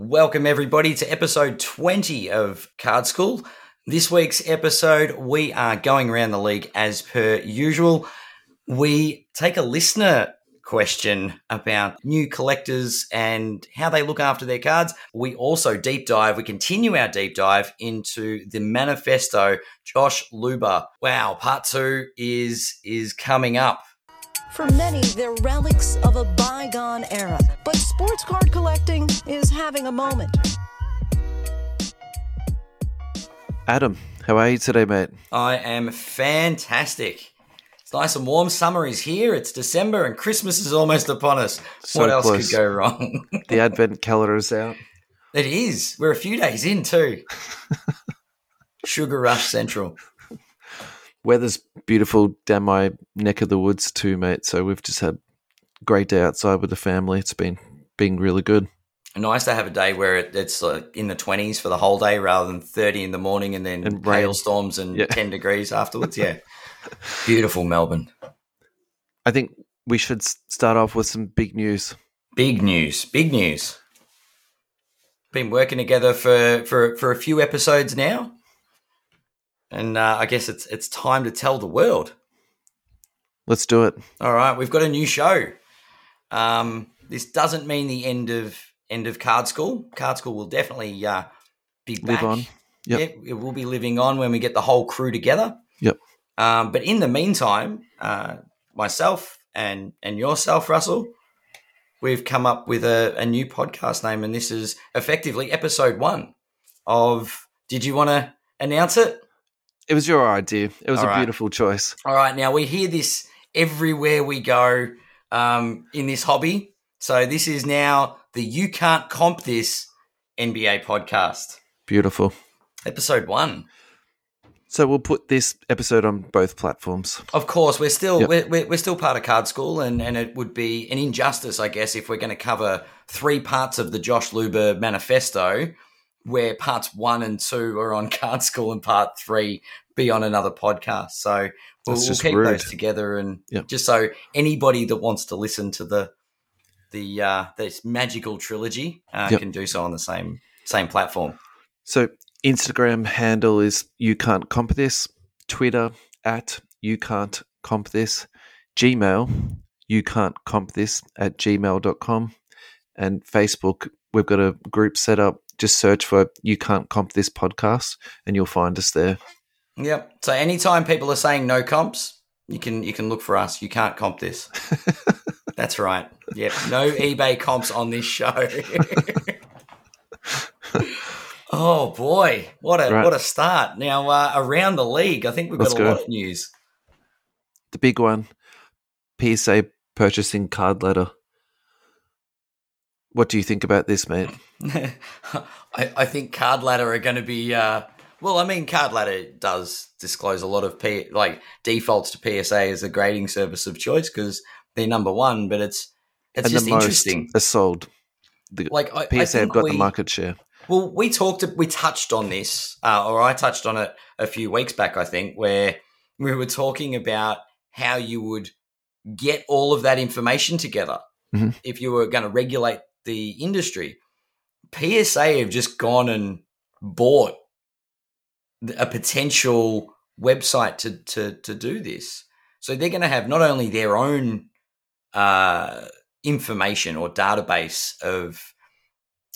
Welcome, everybody, to episode 20 of Card School. This week's episode, we are going around the league as per usual. We take a listener question about new collectors and how they look after their cards. We also deep dive, we continue our deep dive into the manifesto, Josh Luber. Wow, part two is is coming up. For many, they're relics of a bygone era. But sports card collecting is having a moment. Adam, how are you today, mate? I am fantastic. It's nice and warm. Summer is here. It's December and Christmas is almost upon us. So what else close. could go wrong? The advent calendar is out. it is. We're a few days in too. Sugar Rush Central. Weather's beautiful down my neck of the woods too, mate. So we've just had a great day outside with the family. It's been been really good. Nice to have a day where it, it's like in the 20s for the whole day rather than 30 in the morning and then And hailstorms and Yeah. 10 degrees afterwards. Yeah. Beautiful Melbourne. I think we should start off with some big news. Big news. Big news. Been working together for, for, for a few episodes now. And uh, I guess it's it's time to tell the world. Let's do it. All right, we've got a new show. Um, this doesn't mean the end of end of Card School. Card School will definitely uh, be Live back. on. Yep. Yeah, it will be living on when we get the whole crew together. Yep. Um, but in the meantime, uh, myself and and yourself, Russell, we've come up with a, a new podcast name, and this is effectively episode one of. Did you want to announce it? It was your idea. It was All a right. beautiful choice. All right, now we hear this everywhere we go um, in this hobby. So this is now the You Can't Comp This NBA podcast, Beautiful. episode one. So we'll put this episode on both platforms. Of course, we're still Yep. we're, we're, we're still part of Card School, and, and it would be an injustice, I guess, if we're going to cover three parts of the Josh Luber manifesto, where parts one and two are on Card School, and part three be on another podcast. So we'll, we'll keep rude. those together, and Yep. just so anybody that wants to listen to the the uh, this magical trilogy uh, Yep. can do so on the same same platform. So Instagram handle is you can't comp this. Twitter at you can't comp this. Gmail you can't comp this at gmail.com. And Facebook, we've got a group set up. Just search for you can't comp this podcast and you'll find us there. Yep. So anytime people are saying no comps, you can you can look for us. You can't comp this. That's right. Yep. No eBay comps on this show. oh boy, what a Right. what a start! Now uh, around the league, I think we've Let's got a go. lot of news. The big one PSA purchasing Card Ladder. What do you think about this, mate? I, I think Card Ladder are going to be. Uh, well, I mean, Card Ladder does disclose a lot of P, like defaults to PSA as a grading service of choice because they're number one. But it's it's and just the most interesting. are sold. The Like I, I PSA have got we, the market share. Well, we talked, we touched on this, uh, or I touched on it a few weeks back, I think, where we were talking about how you would get all of that information together Mhm. if you were going to regulate the industry. PSA have just gone and bought a potential website to to to do this. So they're going to have not only their own uh, information or database of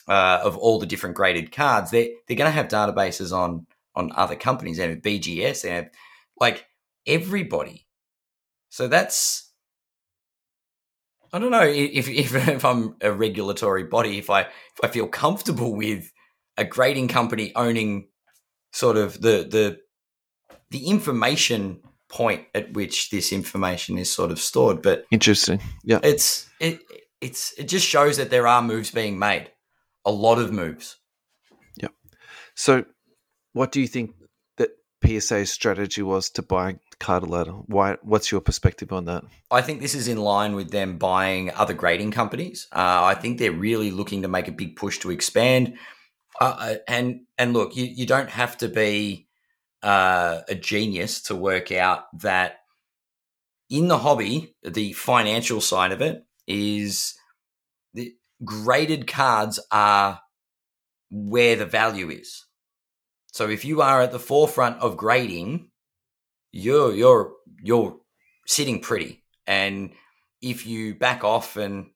uh, of all the different graded cards, they they're going to have databases on on other companies and BGS and like everybody. So that's I don't know if, if if I'm a regulatory body, if I if I feel comfortable with a grading company owning sort of the the the information point at which this information is sort of stored, but Interesting. Yeah. it's it it's it just shows that there are moves being made, a lot of moves. Yeah. So, what do you think that PSA's strategy was to buy Carter? Why? What's your perspective on that? I think this is in line with them buying other grading companies. Uh, I think they're really looking to make a big push to expand. Uh, and and look, you, you don't have to be uh, a genius to work out that in the hobby, the financial side of it is the graded cards are where the value is. So if you are at the forefront of grading, you're you're you're sitting pretty. And if you back off and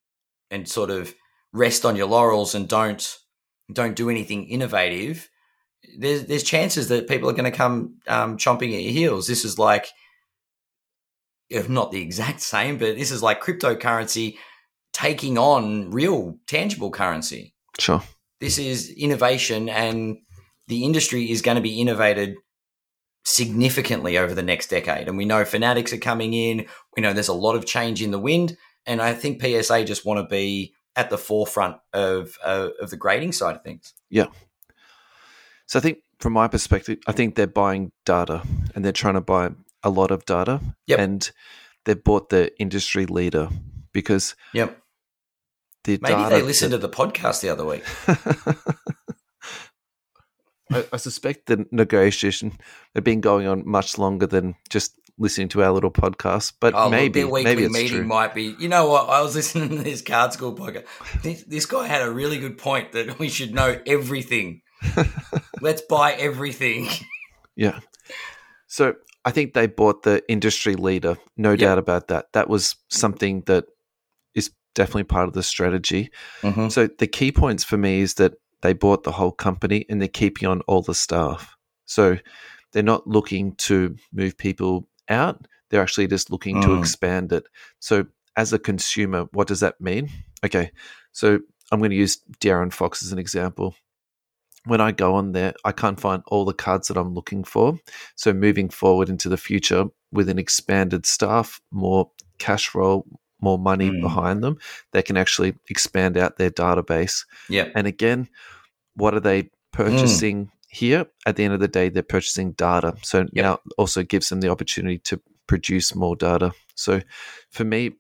and sort of rest on your laurels and don't don't do anything innovative, there's there's chances that people are going to come um, chomping at your heels. This is like, if not the exact same, but this is like cryptocurrency taking on real tangible currency. Sure. This is innovation, and the industry is going to be innovated significantly over the next decade. And we know fanatics are coming in. We know there's a lot of change in the wind, and I think PSA just want to be at the forefront of uh, of the grading side of things. Yeah. So I think from my perspective, I think they're buying data and they're trying to buy a lot of data. Yep. And they've bought the industry leader because Yep. the Maybe they listened to the podcast the other week. I, I suspect the negotiation had been going on much longer than just listening to our little podcast. But Oh, maybe look, their weekly maybe meeting true. might be. You know what? I was listening to this card school podcast. This, this guy had a really good point that we should know everything. Let's buy everything. Yeah. So I think they bought the industry leader, no Yep. doubt about that. That was something that is definitely part of the strategy. Mm-hmm. So the key points for me is that they bought the whole company and they're keeping on all the staff. So they're not looking to move people out. They're actually just looking to Mm. expand it. So as a consumer, what does that mean? Okay. So I'm going to use De'Aaron Fox as an example. When I go on there, I can't find all the cards that I'm looking for. So moving forward into the future with an expanded staff, more cash roll, more money Mm. behind them, they can actually expand out their database. Yep. And again, what are they purchasing here? At the end of the day, they're purchasing data. So Yep. now also gives them the opportunity to produce more data. So for me,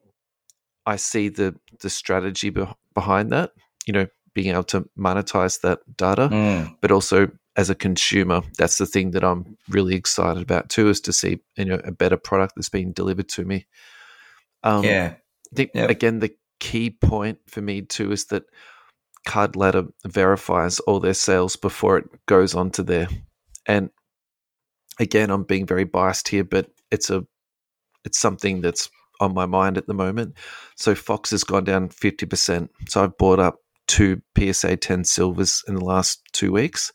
I see the the strategy be- behind that. You know, being able to monetize that data, Mm. but also as a consumer, that's the thing that I'm really excited about too, is to see you know a better product that's being delivered to me. Um, yeah. I think Yep. again the key point for me too is that Card Ladder verifies all their sales before it goes onto there. And again, I'm being very biased here, but it's a it's something that's on my mind at the moment. So Fox has gone down fifty percent. So I've bought up two PSA ten silvers in the last two weeks,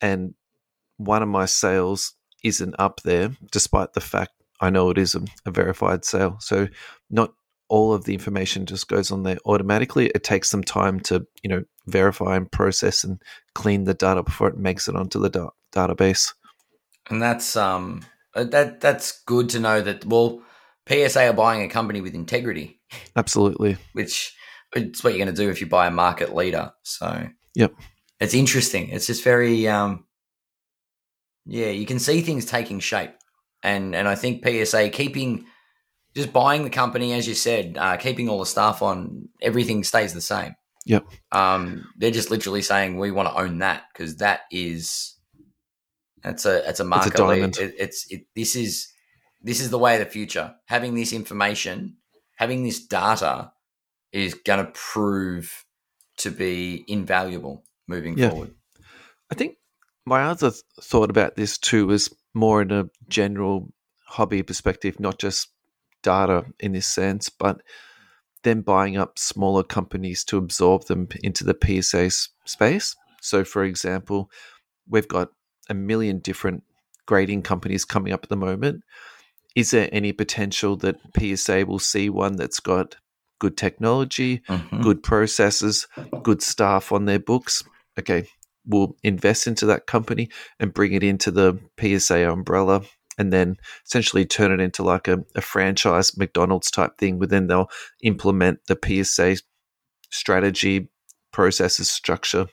and one of my sales isn't up there, despite the fact I know it is a, a verified sale. So not all of the information just goes on there automatically. It takes some time to you know verify and process and clean the data before it makes it onto the da- database. And that's um uh, that that's good to know that well PSA are buying a company with integrity, Absolutely. which it's what you're going to do if you buy a market leader. So Yep. it's interesting. It's just very um yeah, you can see things taking shape. And and I think PSA keeping just buying the company as you said, uh, keeping all the staff on, everything stays the same. Yep. Um they're just literally saying we want to own that because that is that's a it's a market lead. diamond. It, it's it, this is this is the way of the future. Having this information, having this data is going to prove to be invaluable moving Yeah. forward. I think my other thought about this too is more in a general hobby perspective, not just data in this sense, but then buying up smaller companies to absorb them into the PSA space. So, for example, we've got a million different grading companies coming up at the moment. Is there any potential that PSA will see one that's got good technology, Mhm. good processes, good staff on their books. Okay, we'll invest into that company and bring it into the PSA umbrella and then essentially turn it into like a, a franchise McDonald's type thing where then they'll implement the PSA strategy, processes, structure,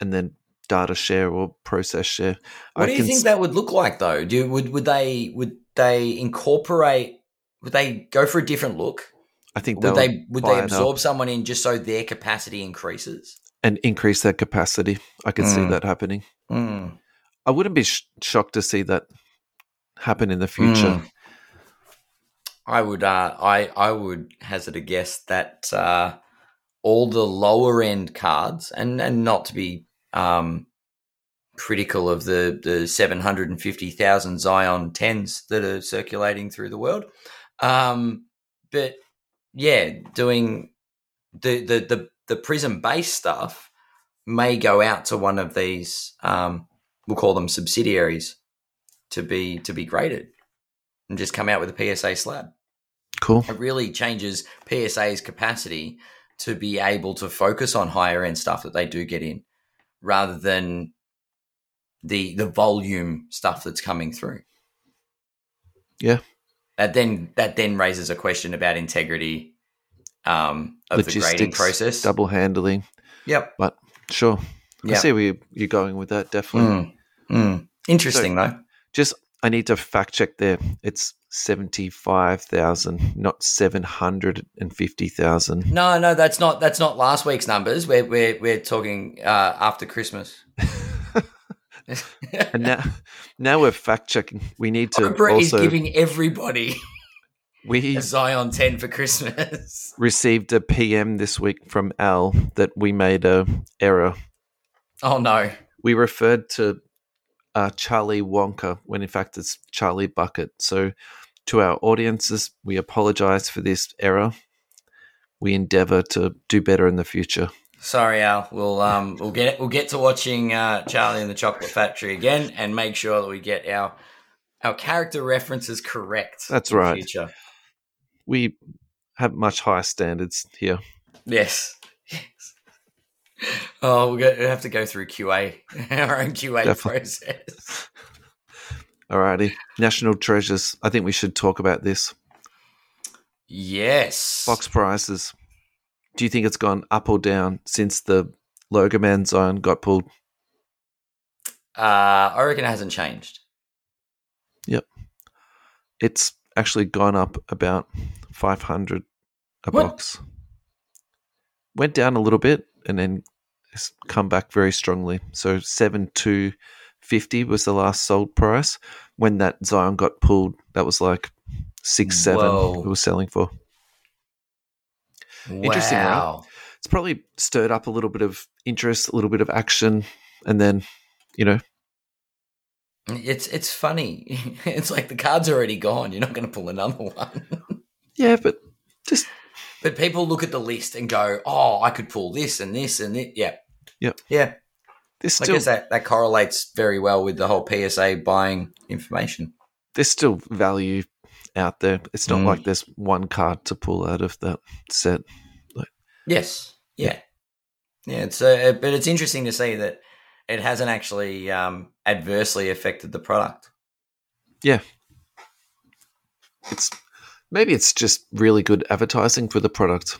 and then data share or process share. What I do you think s- that would look like though? Do would would they would they incorporate would they go for a different look? I think Would they'll would they absorb someone in just so their capacity increases? and increase their capacity. I can see Mm. that happening. Mm. I wouldn't be sh- shocked to see that happen in the future. Mm. I would uh, I I would hazard a guess that uh, all the lower end cards and and not to be um, critical of the the seven hundred and fifty thousand Zion tens that are circulating through the world. Um, but yeah, doing the the the, the prism based stuff may go out to one of these. Um, we'll call them subsidiaries to be to be graded and just come out with a PSA slab. Cool. It really changes PSA's capacity to be able to focus on higher end stuff that they do get in, rather than the the volume stuff that's coming through. Yeah. That then that then raises a question about integrity um, of the grading process. double handling. Yep. But sure, I see where you- you're going with that. Definitely. Mm, mm. Interesting though. Just I need to fact check there. It's seventy five thousand, not seven hundred and fifty thousand. No, no, that's not that's not last week's numbers. We're we're we're talking uh, after Christmas. And now, now we're fact checking. We need to Oprah is also giving everybody we a Zion ten for Christmas. received a PM this week from Al that we made a error. Oh no! We referred to uh, Charlie Wonka when in fact it's Charlie Bucket. So, to our audiences, we apologize for this error. We endeavor to do better in the future. Sorry, Al. We'll um we'll get we'll get to watching uh, Charlie and the Chocolate Factory again, and make sure that we get our our character references correct. That's in the right. Future. We have much higher standards here. Yes. Oh, we'll, go, we'll have to go through QA, our own QA Definitely. process. Alrighty. National treasures. I think we should talk about this. Yes. Box prices. Do you think it's gone up or down since the Logoman Zion got pulled? Uh, I reckon it hasn't changed. Yep, it's actually gone up about 500 a What? box. Went down a little bit and then it's come back very strongly. So 7 to 50 was the last sold price. When that Zion got pulled, that was like 6 7 Whoa. it was selling for. Interesting, right? Wow. It's probably stirred up a little bit of interest, a little bit of action, and then, you know, It's it's funny. It's like the card's already gone. You're not going to pull another one. yeah, but just but people look at the list and go, "Oh, I could pull this and this and this." Yeah. Yep. Yeah. there's I guess that, that correlates very well with the whole PSA buying information. there's still value out there. It's not Mm. like there's one card to pull out of that set. Yes. Yeah. Yeah. It's uh, but it's interesting to see that it hasn't actually um, adversely affected the product. Yeah. It's maybe it's just really good advertising for the product.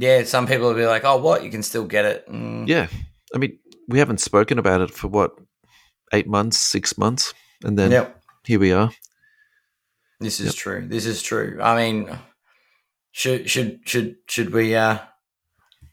Yeah. Some people will be like, "Oh, what? You can still get it." Mm, Yeah. I mean, we haven't spoken about it for what, eight months, six months, and then Yep. here we are. This is Yep. true. This is true. I mean, should should should should we uh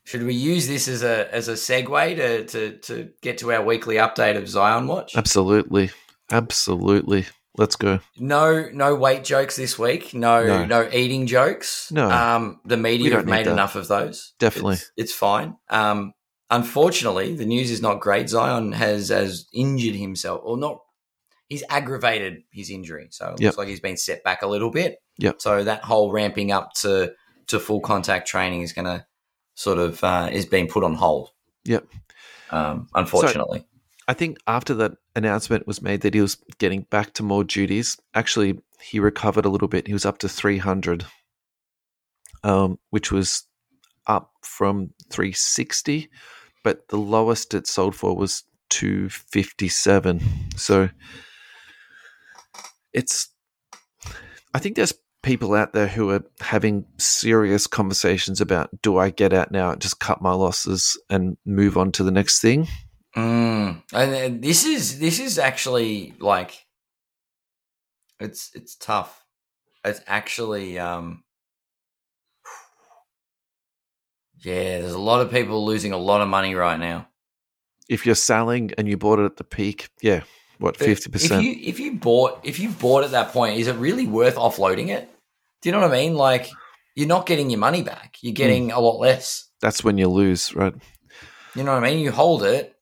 should we use this as a as a segue to to to get to our weekly update of Zion Watch? Absolutely. Absolutely. Let's go. No no weight jokes this week. No No. no, eating jokes. No. Um the media have made enough of those. Definitely. It's, it's fine. Um unfortunately, the news is not great. Zion has has injured himself or not he's aggravated his injury. So it Yep. looks like he's been set back a little bit. Yep. So that whole ramping up to to full contact training is going to sort of uh, is being put on hold. Yep. Um, unfortunately. I think after that announcement was made that he was getting back to more duties, actually he recovered a little bit. He was up to 300, um, which was up from 360, but the lowest it sold for was 257. So it's, I think there's people out there who are having serious conversations about do I get out now and just cut my losses and move on to the next thing? Mm. And this is this is actually like it's it's tough. It's actually um yeah, there's a lot of people losing a lot of money right now. if you're selling and you bought it at the peak, yeah, what fifty If percent? you if you bought if you bought at that point, is it really worth offloading it? Do you know what I mean? Like you're not getting your money back. You're getting a lot less. That's when you lose, right? You know what I mean? You hold it.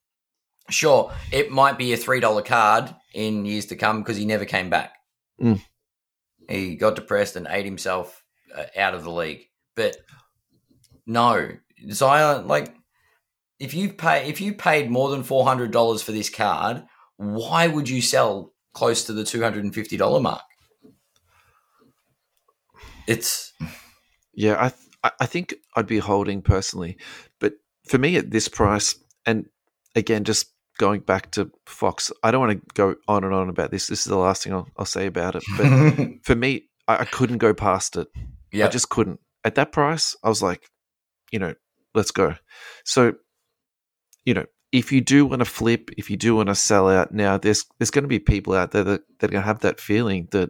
Sure, it might be a three dollar card in years to come because he never came back. Mm. He got depressed and ate himself uh, out of the league. But no, Zion, like if you pay if you paid more than four hundred dollars for this card, why would you sell close to the two hundred and fifty dollar mark? It's Yeah, I th- I- I think I'd be holding personally, but for me at this price, and again, just going back to Fox, I don't want to go on and on about this. This is the last thing I'll, I'll say about it. But for me, I, I couldn't go past it. yeah, I just couldn't. At that price, I was like, you know, let's go. So, you know, if you do want to flip, if you do want to sell out now, there's there's going to be people out there that, that are going to have that feeling that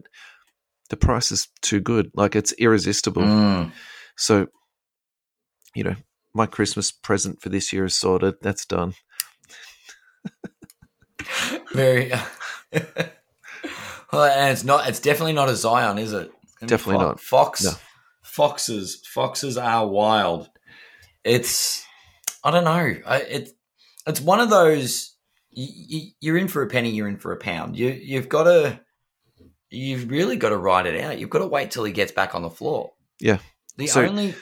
the price is too good, like it's irresistible. Mm. So, you know, my Christmas present for this year is sorted. That's done. very. well, and it's not. It's definitely not a Zion, is it? Definitely Fo- not. Fox. No. Foxes. Foxes are wild. It's. I don't know. I, it. It's one of those. You, you're in for a penny. You're in for a pound. You you've got to. You've really got to ride it out. You've got to wait till he gets back on the floor. Yeah. The So, only.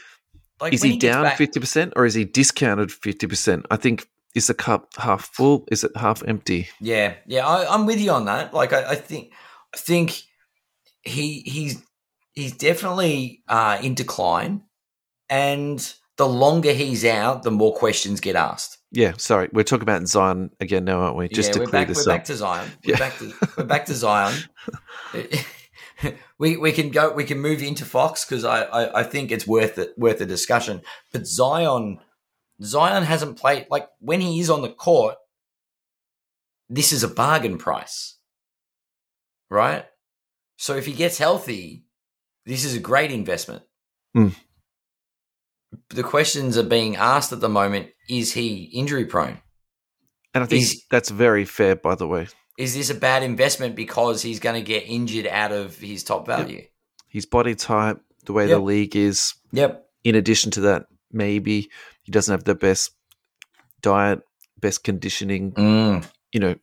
Like is when he down fifty percent or is he discounted fifty percent? I think is the cup half full? Is it half empty? Yeah, yeah, I, I'm with you on that. Like, I, I think, I think he he's he's definitely uh, in decline, and the longer he's out, the more questions get asked. Yeah, sorry, we're talking about Zion again now, aren't we? Just yeah, to we're clear back. this We're up. back to Zion. We're Yeah. back to we're back to Zion. we we can go. We can move into Fox because I, I I think it's worth it worth a discussion. But Zion Zion hasn't played like when he is on the court. This is a bargain price, right? So if he gets healthy, this is a great investment. Hmm. The questions are being asked at the moment: Is he injury prone? and I think He's- that's very fair, by the way. is this a bad investment because he's going to get injured out of his top value? His body type, the way Yep. the league is. Yep. In addition to that, maybe he doesn't have the best diet, best conditioning. Mm. You know,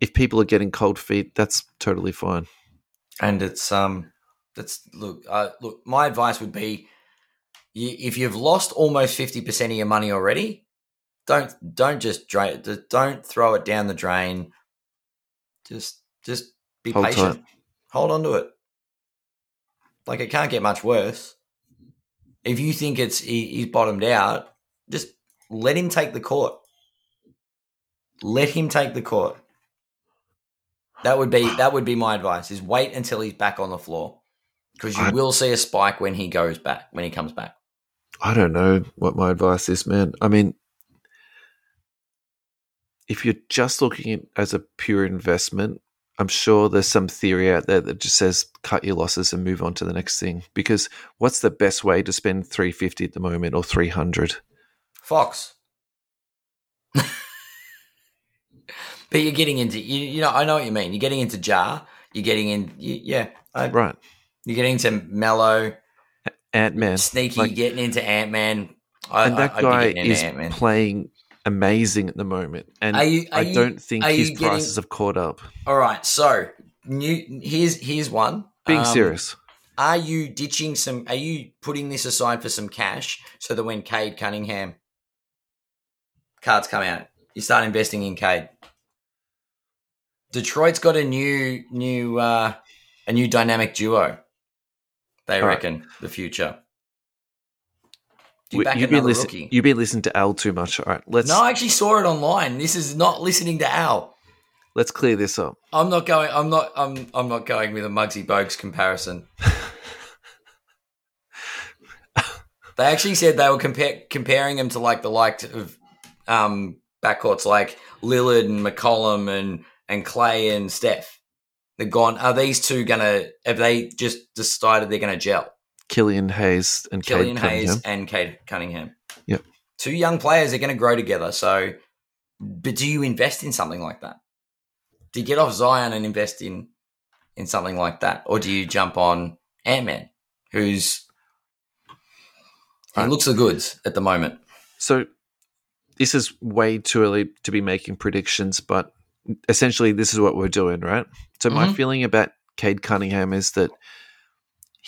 if people are getting cold feet, that's totally fine. And it's um, that's look, uh, look. My advice would be, you, if you've lost almost fifty percent of your money already, don't don't just drain. Don't throw it down the drain. Just just be Hold patient. tight. Hold on to it. Like it can't get much worse. If you think it's he, he's bottomed out, just let him take the court. Let him take the court. That would be that would be my advice. Is wait until he's back on the floor because you I- will see a spike when he goes back when he comes back. I don't know what my advice is, man. I mean, if you're just looking at it as a pure investment, I'm sure there's some theory out there that just says cut your losses and move on to the next thing. Because what's the best way to spend 350 at the moment or 300? Fox. but you're getting into you, you know I know what you mean. You're getting into jar. You're getting in you, yeah. I, Right. You're getting into Melo, Ant Man. sneaky, like- getting into Ant Man. I, And that I, guy be getting into is Ant-Man. playing amazing at the moment. And you- I you- don't think his getting- prices have caught up. All right, so new. Here's here's one. Being Um, serious. Are you ditching some? Are you putting this aside for some cash so that when Cade Cunningham cards come out, you start investing in Cade? Detroit's got a new new uh, a new dynamic duo. They All right. reckon the future. Back you've been, listen- rookie? you've been listening to Al too much. All right, let's no, I actually saw it online. This is not listening to Al. let's clear this up. I'm not going. I'm not. I'm. I'm not going with a Muggsy Bogues comparison. they actually said they were compare, comparing him to like the like of um, backcourts like Lillard and McCollum and and Klay and Steph. They're gone. Are these two gonna? Have they just decided they're gonna gel? Killian Hayes and Killian Cade Hayes Cunningham. and Cade Cunningham. Yep. Two young players are going to grow together. So, but do you invest in something like that? Do you get off Zion and invest in in something like that, or do you jump on Ant Man, who's he Right. looks the goods at the moment? So this is way too early to be making predictions, but essentially this is what we're doing, right? So my Mhm. feeling about Cade Cunningham is that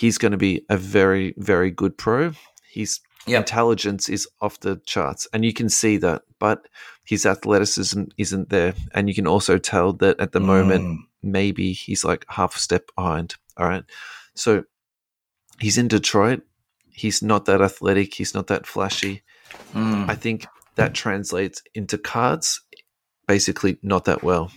he's going to be a very, very good pro. His Yep. intelligence is off the charts, and you can see that, but his athleticism isn't there. And you can also tell that at the moment, Mm. maybe he's like half a step behind. All right. So he's in Detroit. He's not that athletic. He's not that flashy. Mm. I think that translates into cards basically not that well.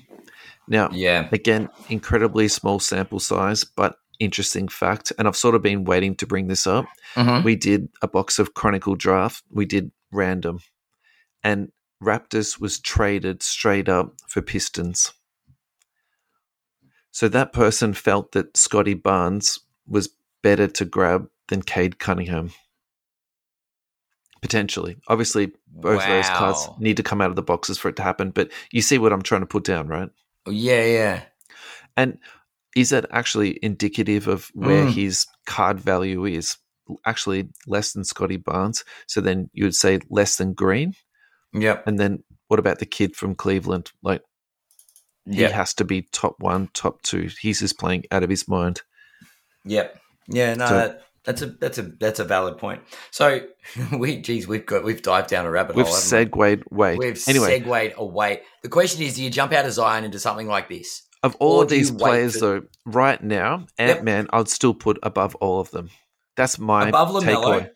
Now, Yeah. again, incredibly small sample size, but interesting fact. And I've sort of been waiting to bring this up. Mhm. We did a box of Chronicle Draft, we did random, and Raptors was traded straight up for Pistons. So that person felt that Scottie Barnes was better to grab than Cade Cunningham. Potentially. Obviously, both of those cards need to come out of the boxes for it to happen, but you see what I'm trying to put down, right? Yeah, yeah. And is that actually indicative of where Mm. his card value is? Actually, less than Scottie Barnes. So then you would say less than Green. Yep. And then what about the kid from Cleveland? Like, he Yep. has to be top one, top two. He's just playing out of his mind. Yep. Yeah, no, So- that, that's a that's a that's a valid point. So we geez, we've got we've dived down a rabbit hole. We've hole. haven't segued way. we? We've anyway, segued away. The question is, do you jump out of Zion into something like this? Of all of these players, for- though, right now, Ant Man, I'd still put above all of them. That's my Above LaMelo? takeaway.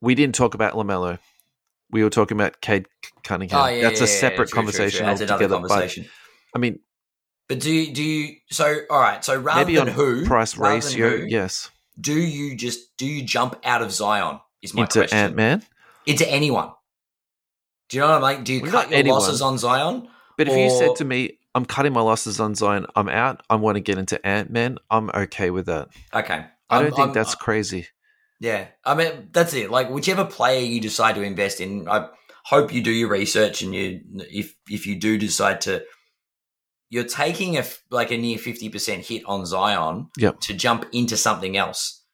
We didn't talk about Lamelo. We were talking about Cade Cunningham. Oh yeah, That's yeah, a separate true, true, conversation true. That's another altogether. conversation. But I mean, But do you, do you so all right? So rather maybe than on who price ratio, who, yes, Do you just do you jump out of Zion? Is my into Ant Man. into anyone? Do you know what I mean? Do you Well, cut your anyone. losses on Zion? But if you said to me, "I'm cutting my losses on Zion. I'm out. I want to get into Ant Man," I'm okay with that. Okay, I I'm- don't think I'm- that's uh, crazy. Yeah, I mean that's it. Like whichever player you decide to invest in, I hope you do your research and you if if you do decide to, you're taking a, like a near fifty percent hit on Zion Yep. to jump into something else.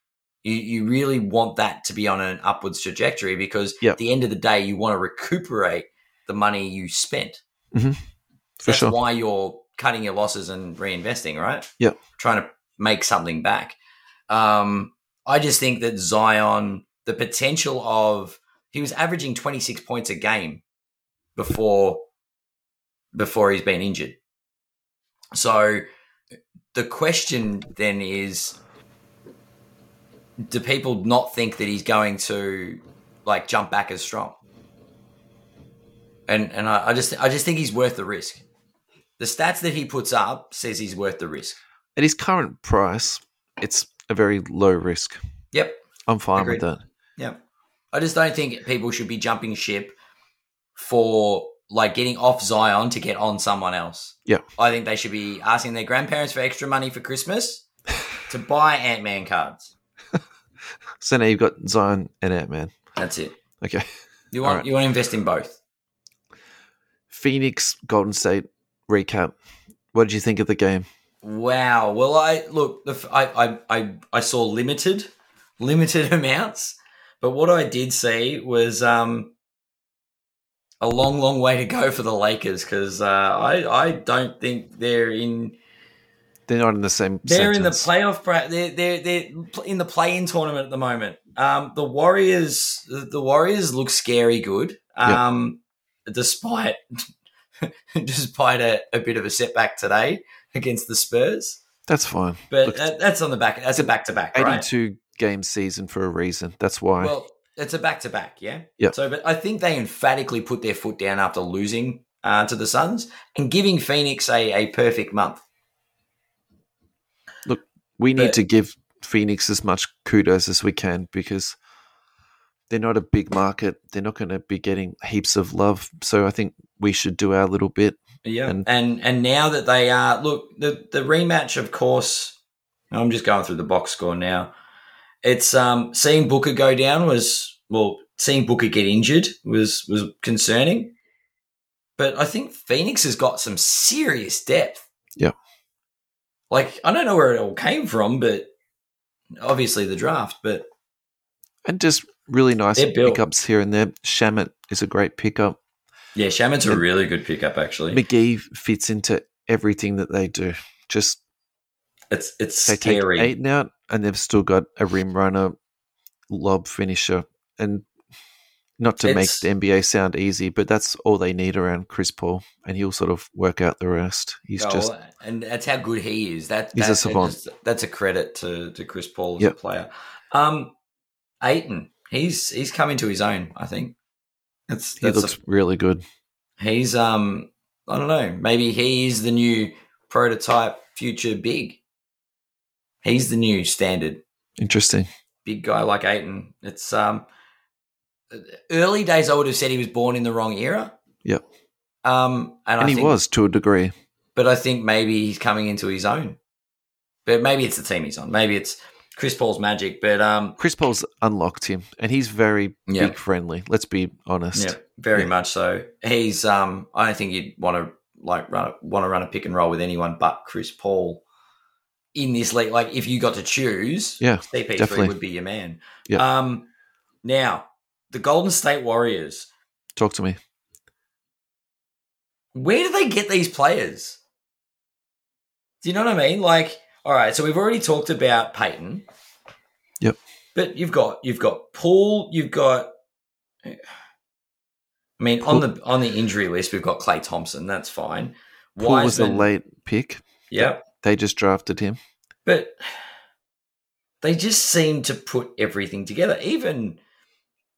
You you really want that to be on an upwards trajectory because Yep. at the end of the day, you want to recuperate the money you spent. Mm-hmm. For That's sure. why you're cutting your losses and reinvesting, right? Yep. Trying to make something back. Um, I just think that Zion, the potential of he was averaging 26 points a game before before he's been injured. So the question then is do people not think that he's going to like jump back as strong? And and I, I just I just think he's worth the risk. The stats that he puts up says he's worth the risk. At his current price, it's a very low risk. Yep. I'm fine Agreed. with that. Yeah. I just don't think people should be jumping ship for like getting off Zion to get on someone else. Yeah. I think they should be asking their grandparents for extra money for Christmas to buy Ant Man cards. So now you've got Zion and Ant Man. That's it. Okay. You want Alright. you want to invest in both. Phoenix Golden State recap. What did you think of the game? Wow. Well, I look. I I I saw limited, limited amounts, but what I did see was um a long, long way to go for the Lakers because uh, I I don't think they're in They're not in the same. they're in the playoff. They're they're they're in the play-in tournament at the moment. Um, the Warriors the the Warriors look scary good. Um, despite despite a, a bit of a setback today against the Spurs. That's fine. But Look, that, that's on the back. That's a back to back, right? 82 game season for a reason. That's why. Well, it's a back to back, yeah. Yeah. So, but I think they emphatically put their foot down after losing uh, to the Suns and giving Phoenix a, a perfect month. Look, we need but- to give Phoenix as much kudos as we can because they're not a big market. They're not going to be getting heaps of love. So I think we should do our little bit. Yeah, And- and and now that they are look the the rematch, of course. I'm just going through the box score now. It's um seeing Booker go down was well, seeing Booker get injured was was concerning, but I think Phoenix has got some serious depth. Yeah. like I don't know where it all came from, but obviously the draft. But And just really nice pickups here and there. Shamet is a great pickup. Yeah, Shamet's a really good pickup, actually. McGee fits into everything that they do. Just It's it's they scary. take Ayton out, and they've still got a rim runner, lob finisher, and not to It's- make the NBA sound easy, but that's all they need around Chris Paul, and he'll sort of work out the rest. He's Oh, just and that's how good he is. That, He's a savant. That's, that's a credit to, to Chris Paul as Yep. a player. Um, Ayton, he's he's coming to his own. I think that's he that's looks really good. he's um I don't know. Maybe he's the new prototype future big. He's the new standard Interesting. big guy like Ayton. It's um early days. I would have said he was born in the wrong era. Yep. Um, and, And he think, was to a degree. but I think maybe he's coming into his own. But maybe it's the team he's on. Maybe it's Chris Paul's magic. But um, Chris Paul's unlocked him, and he's very Yeah. big friendly. Let's be honest. yeah, very Yeah. much so. He's um, I don't think you'd want to like run want to run a pick and roll with anyone but Chris Paul in this league. Like if you got to choose, Yeah, CP3 definitely. would be your man. Yeah. Um, now the Golden State Warriors. Talk to me. where do they get these players? Do you know what I mean? Like, all right, so we've already talked about Payton. Yep. But you've got you've got Poole, you've got I mean, on the on the injury list, we've got Klay Thompson. That's fine. Poole was the late pick. Yep. They just drafted him. But they just seem to put everything together. Even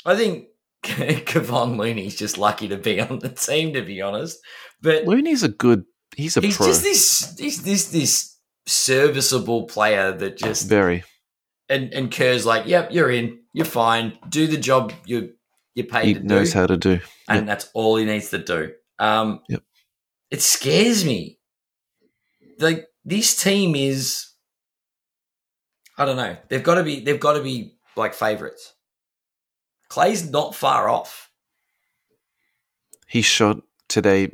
I think Kevon Looney's just lucky to be on the team, to be honest. But Looney's a good. He's a he's pro. just this he's this this serviceable player that just very. and and Kerr's like, yep, you're in, you're fine, do the job you you're paid He to do. knows how to do. and that's all he needs to do. Um, Yep. it scares me. Like this team is, I don't know. They've got to be. They've got to be like favorites. Klay's not far off. He shot today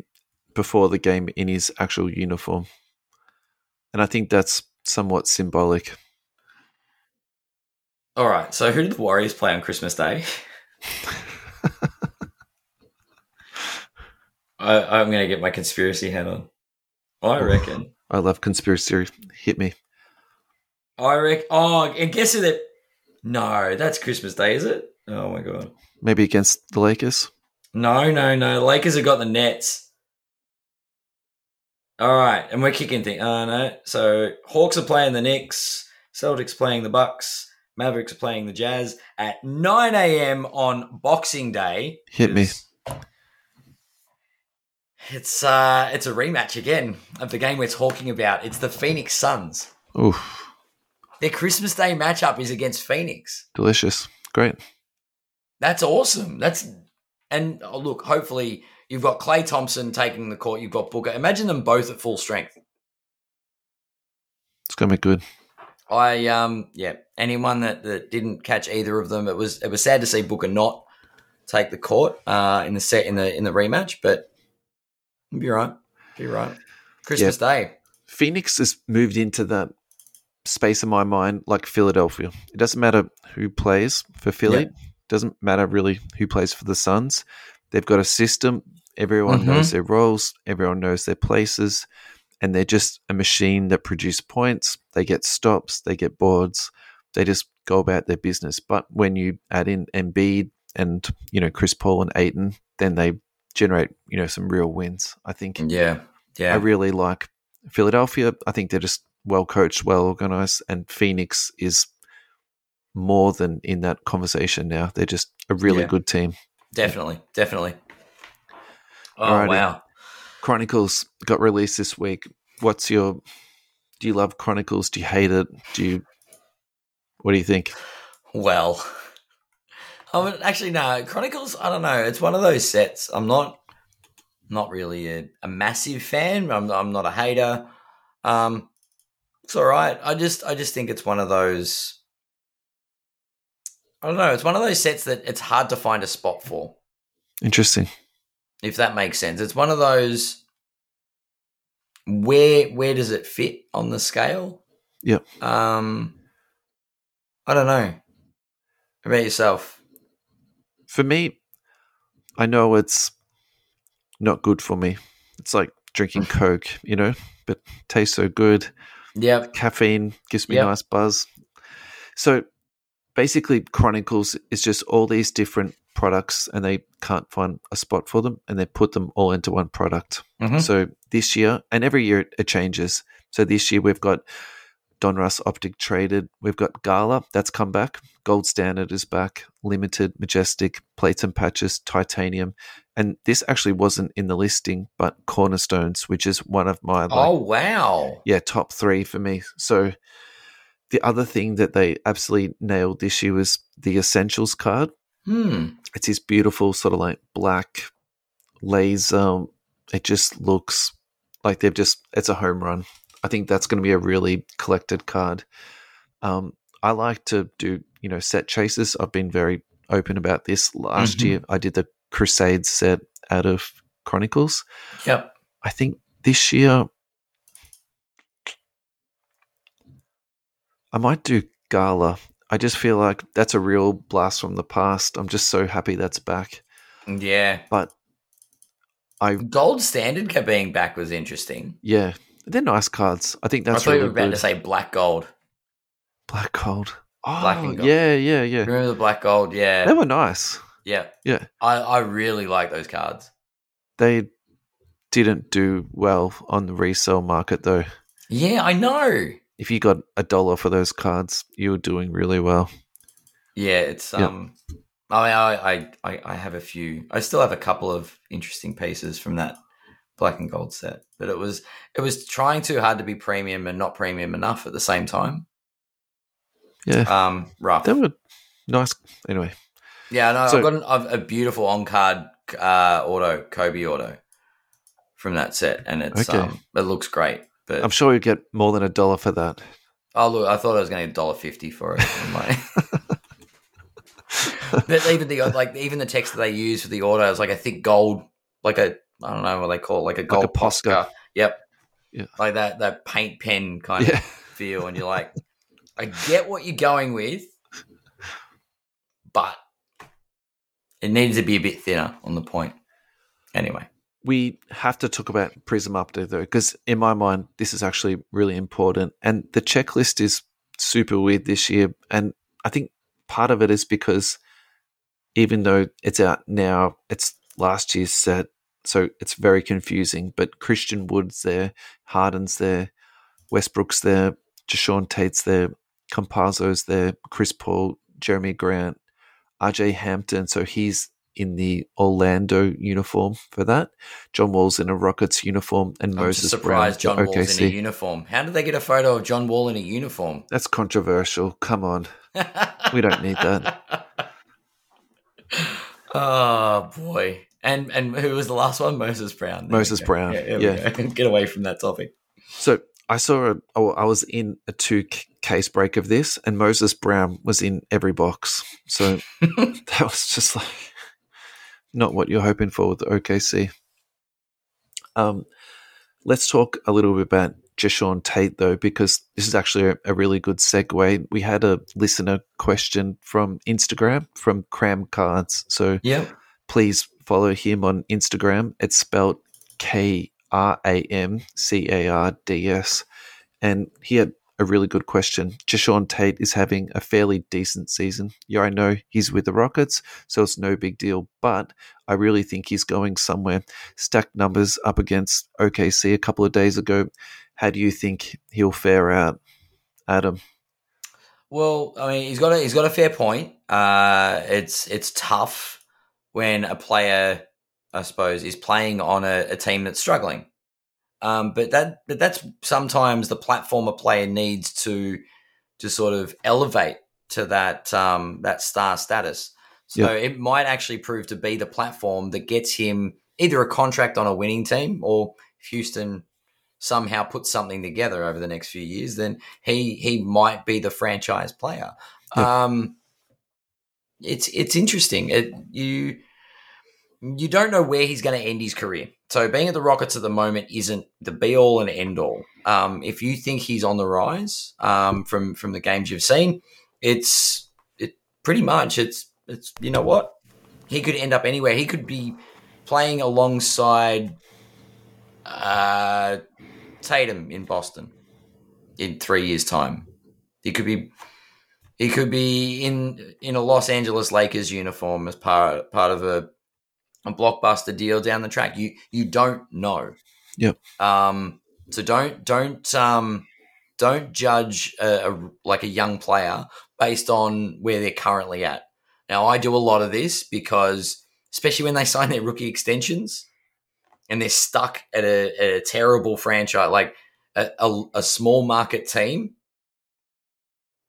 before the game in his actual uniform, and I think that's somewhat symbolic. All right. So who did the Warriors play on Christmas Day? I, I'm going to get my conspiracy hat on. I reckon. I love conspiracy. Hit me. I reckon. Oh, and guess who that? No, that's Christmas Day, is it? Oh my god. Maybe against the Lakers. No, no, no. The Lakers have got the Nets. All right, and we're kicking things. Oh no. So Hawks are playing the Knicks. Celtics playing the Bucks. Mavericks are playing the Jazz at 9 a.m. on Boxing Day. Hit me. It's uh, it's a rematch again of the game we're talking about. It's the Phoenix Suns. Oof, Their Christmas Day matchup is against Phoenix. delicious. Great. That's awesome. That's and oh, look, hopefully you've got Klay Thompson taking the court. You've got Booker. Imagine them both at full strength. It's gonna be good. I um yeah. Anyone that, that didn't catch either of them, it was it was sad to see Booker not take the court uh, in the set in the in the rematch, but you'll be right. Be right. Christmas Day. Phoenix has moved into that space in my mind like Philadelphia. It doesn't matter who plays for Philly. Yeah. Doesn't matter really who plays for the Suns. They've got a system. Everyone Mhm. knows their roles. Everyone knows their places. And they're just a machine that produce points. They get stops. They get boards. They just go about their business. But when you add in Embiid and, you know, Chris Paul and Ayton, then they generate, you know, some real wins. I think Yeah. Yeah. I really like Philadelphia. I think they're just well coached, well organized, and Phoenix is more than in that conversation now. They're just a really Yeah. good team. definitely. Definitely. Oh Alrighty. wow. Chronicles got released this week. What's your do you love Chronicles? Do you hate it? Do you what do you think? Well, I mean, actually, no. Chronicles. I don't know. It's one of those sets. I'm not, not really a, a massive fan. I'm, I'm not a hater. Um, it's all right. I just, I just think it's one of those. I don't know. It's one of those sets that it's hard to find a spot for. Interesting. If that makes sense, it's one of those. Where, where does it fit on the scale? Yep. Um, I don't know. About yourself? For me, I know it's not good for me. It's like drinking Coke, you know, but tastes so good. Yeah. Caffeine gives me Yep. nice buzz. So basically, Chronicles is just all these different products, and they can't find a spot for them, and they put them all into one product. Mhm. So this year, and every year it changes. So this year we've got Donruss Optic Traded, we've got Gala that's come back, Gold Standard is back, Limited, Majestic, Plates and Patches, Titanium, and this actually wasn't in the listing, but Cornerstones, which is one of my like, Oh wow. yeah top three for me. So the other thing that they absolutely nailed this year was the Essentials card. Hmm. It's this beautiful sort of like black laser. It just looks like they've just it's a home run. I think that's going to be a really collected card. Um, I like to do you know set chases. I've been very open about this. Last Mhm. year, I did the Crusade set out of Chronicles. Yep. I think this year I might do Gala. I just feel like that's a real blast from the past. I'm just so happy that's back. Yeah. But I, Gold standard ca- being back was interesting. yeah, they're nice cards. I think that's I thought you really were about good. to say black gold. Black Gold. Oh, Black and gold. yeah, yeah, yeah. Remember the black gold? Yeah. They were nice. Yeah. Yeah, I, I really like those cards. they didn't do well on the resale market though. Yeah, I know. If you got a dollar for those cards, you were doing really well. Yeah, it's Yeah. um. I mean, I, I I have a few. I still have a couple of interesting pieces from that black and gold set, but it was it was trying too hard to be premium and not premium enough at the same time. Yeah, Um, rough. they were nice. Anyway, Yeah, no, So- I've got an, I've, a beautiful on card uh, auto Kobe auto from that set, and it's Okay. um, it looks great. But I'm sure you'd get more than a dollar for that. oh look, I thought I was going to get a dollar fifty for it. Like- but even the like even the text that they use for the auto is like a thick gold, like a I don't know what they call it, like a gold a Posca. Posca. Yep. Yeah. Like that that paint pen kind Yeah. of feel, and you're like, I get what you're going with, but it needs to be a bit thinner on the point. Anyway, we have to talk about Prizm Update though, because in my mind, this is actually really important. And the checklist is super weird this year. And I think part of it is because even though it's out now, it's last year's set. So it's very confusing. But Christian Wood's there, Harden's there, Westbrook's there, Jae'Sean Tate's there, Campazzo's there, Chris Paul, Jerami Grant, RJ Hampton. So he's in the Orlando uniform for that. John Wall's in a Rockets uniform, and I'm Moses surprised Brown John Wall's in a uniform. How did they get a photo of John Wall in a uniform? That's controversial. Come on, we don't need that. oh boy! And and who was the last one? Moses Brown. There Moses. Brown, we yeah. Get away from that topic. So I saw a. Oh, I was in a two case break of this, and Moses Brown was in every box. So that was just like not what you're hoping for with the OKC. Um, let's talk a little bit about Jae'Sean Tate though, because this is actually a, a really good segue. We had a listener question from Instagram from Kram Cards, so Yep. please follow him on Instagram. It's spelled K R A M C A R D S. And he had a really good question. Jae'Sean Tate is having a fairly decent season. Yeah, I know he's with the Rockets, so it's no big deal, but I really think he's going somewhere. Stacked numbers up against OKC a couple of days ago. How do you think he'll fare out, Adam? Well, I mean, he's got a he's got a fair point. Uh, it's it's tough when a player, I suppose, is playing on a, a team that's struggling. Um, but that but that's sometimes the platform a player needs to to sort of elevate to that um, that star status. So Yeah. it might actually prove to be the platform that gets him either a contract on a winning team or if Houston somehow puts something together over the next few years, then he he might be the franchise player. Um, it's it's interesting. It, you you don't know where he's going to end his career. So being at the Rockets at the moment isn't the be all and end all. Um, if you think he's on the rise um, from from the games you've seen, it's it pretty much it's it's you know what he could end up anywhere. He could be playing alongside uh, Tatum in Boston in three years' time. He could be he could be in in a Los Angeles Lakers uniform as part part of a a blockbuster deal down the track. You you don't know. Yep. Um. So don't don't um don't judge a, a like a young player based on where they're currently at. Now I do a lot of this because especially when they sign their rookie extensions and they're stuck at a, at a terrible franchise like a, a, a small market team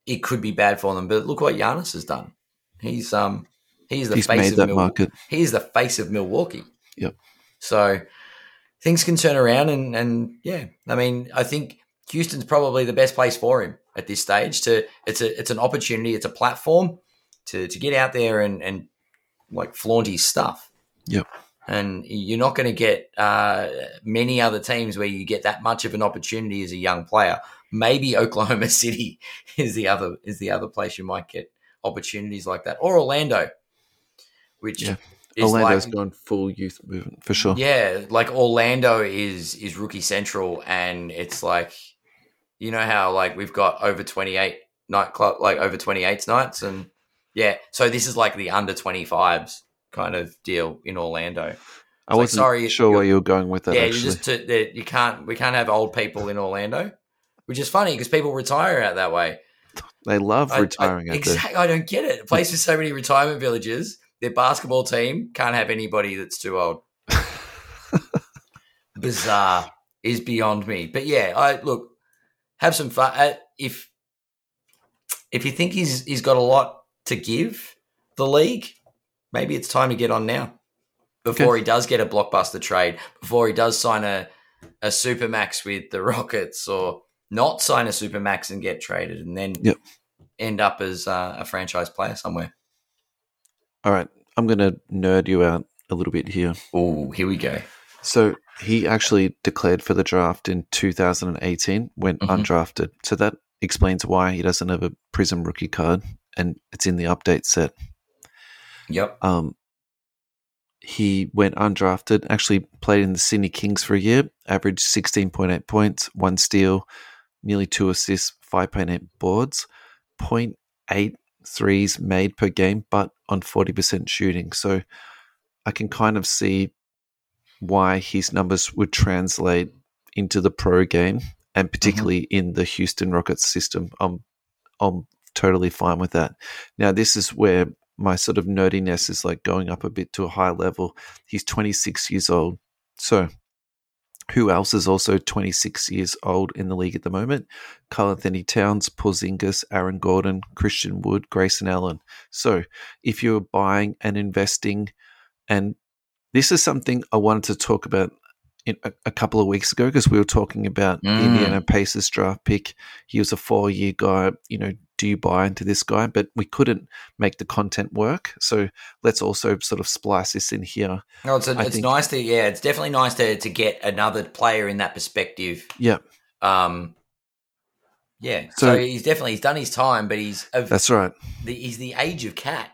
it could be bad for them. But look what Giannis has done. He's um he's the He's face of that Mil- market. He's the face of Milwaukee. Yep. So things can turn around and and yeah, I mean, I think Houston's probably the best place for him at this stage. To it's a it's an opportunity, it's a platform to to get out there and and like flaunt his stuff. Yep. And you're not going to get uh, many other teams where you get that much of an opportunity as a young player. Maybe Oklahoma City is the other is the other place you might get opportunities like that, or Orlando, which Yeah. is Orlando's like, gone full youth movement for sure. yeah, like Orlando is is rookie central, and it's like you know how like we've got over twenty eight nightclub like over twenty eight nights, and yeah, so this is like the under twenty fives kind of deal in Orlando. I like, wasn't sorry, sure where you were going with that. yeah, actually, you just to, you can't we can't have old people in Orlando, which is funny because people retire out that way. they love retiring I, there. exactly, I don't get it. A place with so many retirement villages, their basketball team can't have anybody that's too old. Bizarre is beyond me. But yeah, I look have some fun. Uh, if if you think he's he's got a lot to give the league, maybe it's time to get on now before Okay. he does get a blockbuster trade, before he does sign a a supermax with the Rockets or not sign a supermax and get traded and then Yep. end up as uh, a franchise player somewhere. All right, I'm going to nerd you out a little bit here. Oh, here we go. So he actually declared for the draft in 2018, went Mhm. undrafted. So that explains why he doesn't have a Prizm rookie card, and it's in the update set. Yep. Um, he went undrafted, actually played in the Sydney Kings for a year, averaged 16.8 points, one steal, nearly two assists, 5.8 boards, 0.8 threes made per game, but on 40% shooting. So I can kind of see why his numbers would translate into the pro game and mm-hmm. particularly in the Houston Rockets system. I'm I'm totally fine with that. Now this is where my sort of nerdiness is like going up a bit to a high level. He's 26 years old. So who else is also 26 years old in the league at the moment? Karl-Anthony Towns, Porzingis, Aaron Gordon, Christian Wood, Grayson Allen. So if you're buying and investing, and this is something I wanted to talk about in a, a couple of weeks ago because we were talking about Mm. Indiana Pacers draft pick. He was a four year guy. You know, do you buy into this guy? But we couldn't make the content work. So let's also sort of splice this in here. No, it's, a, it's think- nice to yeah, it's definitely nice to to get another player in that perspective. Yeah, Um, yeah. So, So- he's definitely he's done his time, but he's of that's right. the, he's the age of cat.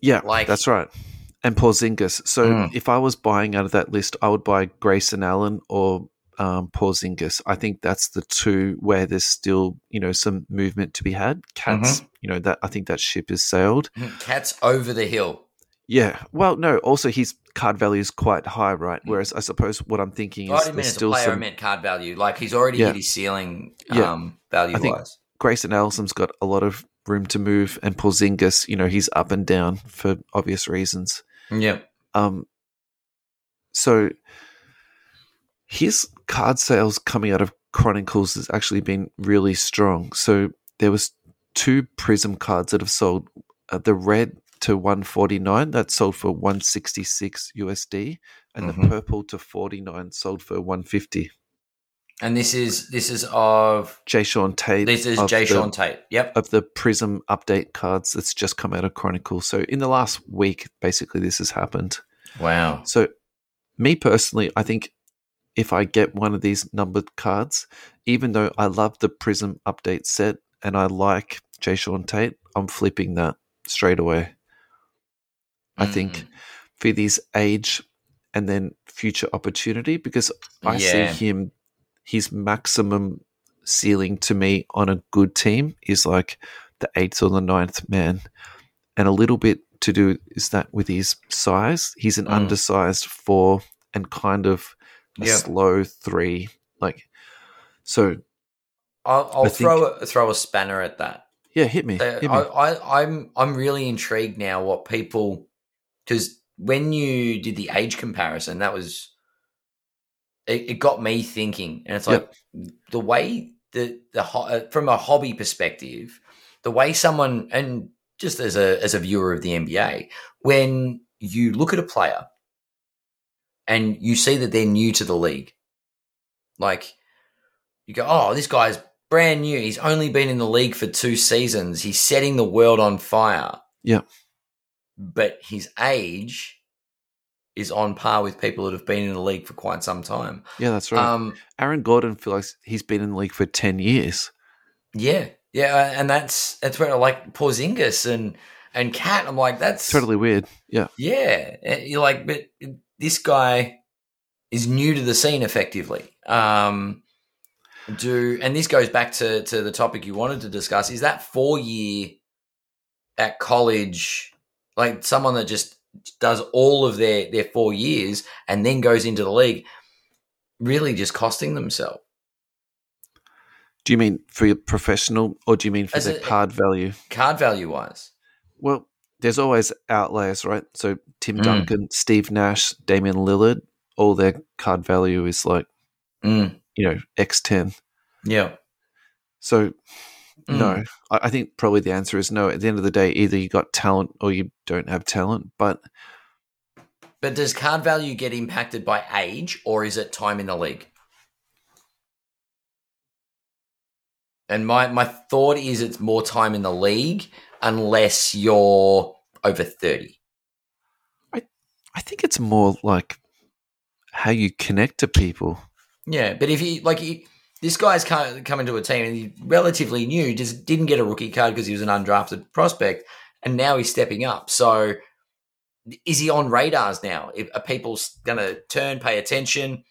Yeah, Like- that's right. And Porzingis. So Mm. if I was buying out of that list, I would buy Grayson Allen or um, Porzingis. I think that's the two where there's still you know some movement to be had. Cats, Mm-hmm. you know that I think that ship is sailed. Cat's over the hill. Yeah. Well, no. Also, his card value is quite high, right? Whereas I suppose what I'm thinking I is didn't mean as a still player, I some. meant card value. Like he's already Yeah. hit his ceiling Yeah. um, value I think- wise. Grayson Allen's got a lot of room to move, and Porzingis, you know, he's up and down for obvious reasons. Yeah. Um, so his card sales coming out of Chronicles has actually been really strong. So there was two Prizm cards that have sold. Uh, the red to 149 that sold for 166 USD, and the Mhm. purple to 49 sold for 150. And this is this is of Jae'Sean Tate. this is Jay the- Sean Tate. Yep. of the Prizm update cards that's just come out of Chronicle. So in the last week, basically, this has happened. Wow. So, me personally, I think if I get one of these numbered cards, even though I love the Prizm update set and I like Jae'Sean Tate, I'm flipping that straight away. I think Mm. for these age and then future opportunity because I Yeah. see him his maximum ceiling to me on a good team is like the eighth or the ninth man. And a little bit to do is that with his size. He's an Mm. undersized four and kind of a Yeah. slow three. Like so I'll, I'll think- throw a, throw a spanner at that. yeah, hit me. Uh, hit me. I, I, I'm I'm really intrigued now what people because when you did the age comparison, that was it, it got me thinking, and it's like the way the the ho- uh, from a hobby perspective, the way someone and just as a as a viewer of the NBA, when you look at a player and you see that they're new to the league, like you go, oh, this guy's brand new. He's only been in the league for two seasons. He's setting the world on fire. Yeah. But his age is on par with people that have been in the league for quite some time. yeah, that's right. Um, Aaron Gordon feels like he's been in the league for ten years. yeah, yeah, and that's that's where I like Porzingis and and Cat. I'm like, that's Totally weird. Yeah. Yeah, you're like, but this guy is new to the scene effectively. Um, do and this goes back to to the topic you wanted to discuss. Is that four year at college, like someone that just does all of their their four years and then goes into the league, really just costing themselves? Do you mean for your professional or do you mean for As the a- card value? Card value wise, Well, there's always outliers, right? So Tim Mm. Duncan, Steve Nash, Damian Lillard, all their card value is like, mm, you know, X10. yeah, So Mm. no, I, I think probably the answer is no. At the end of the day, either you got talent or you don't have talent. But But does card value get impacted by age or is it time in the league? And my, my thought is it's more time in the league unless you're over 30. I I think it's more like how you connect to people. Yeah, but if you like, he, this guy's come, come into a team and he's relatively new, just didn't get a rookie card because he was an undrafted prospect, and now he's stepping up. So, is he on radars now? If, are people going to turn, pay attention?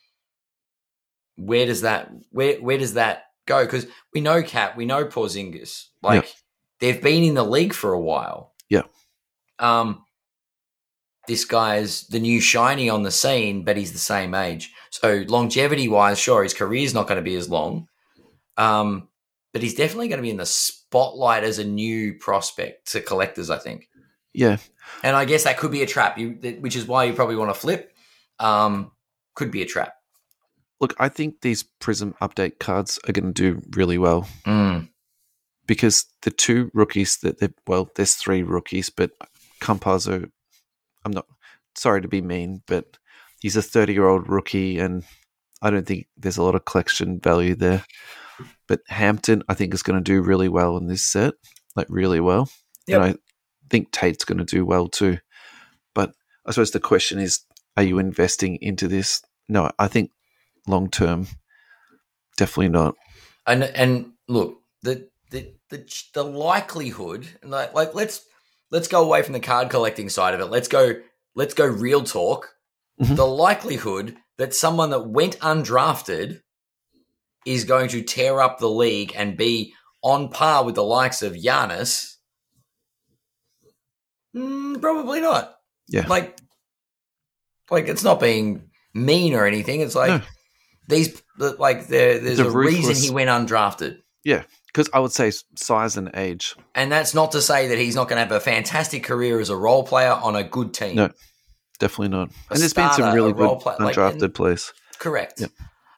Where does that where where does that go? Because we know Cat, we know Porzingis, like they've been in the league for a while. Yeah. Um, this guy's the new shiny on the scene, but he's the same age. So longevity wise, sure, his career's not going to be as long. Um, but he's definitely going to be in the spotlight as a new prospect to collectors, I think. Yeah, And I guess that could be a trap, you, which is why you probably want to flip. Um, could be a trap. look, I think these Prizm update cards are going to do really well Mm. Because the two rookies that they well, there's three rookies, but Campazzo, I'm not sorry to be mean, but he's a 30 year old rookie, and I don't think there's a lot of collection value there. But Hampton, I think, is going to do really well in this set, like really well, Yep. and I think Tate's going to do well too. But I suppose the question is, are you investing into this? No, I think long term, definitely not. And and look, the the the, the likelihood, like, like let's let's go away from the card collecting side of it. Let's go let's go real talk. Mhm. The likelihood that someone that went undrafted is going to tear up the league and be on par with the likes of Giannis, mm, probably not. Yeah. Like, like it's not being mean or anything. It's like No. these, like there, there's The a reason he went undrafted. Yeah, because I would say size and age. And that's not to say that he's not going to have a fantastic career as a role player on a good team. No. Definitely not. A and there's been some really good play- undrafted and- players. Correct.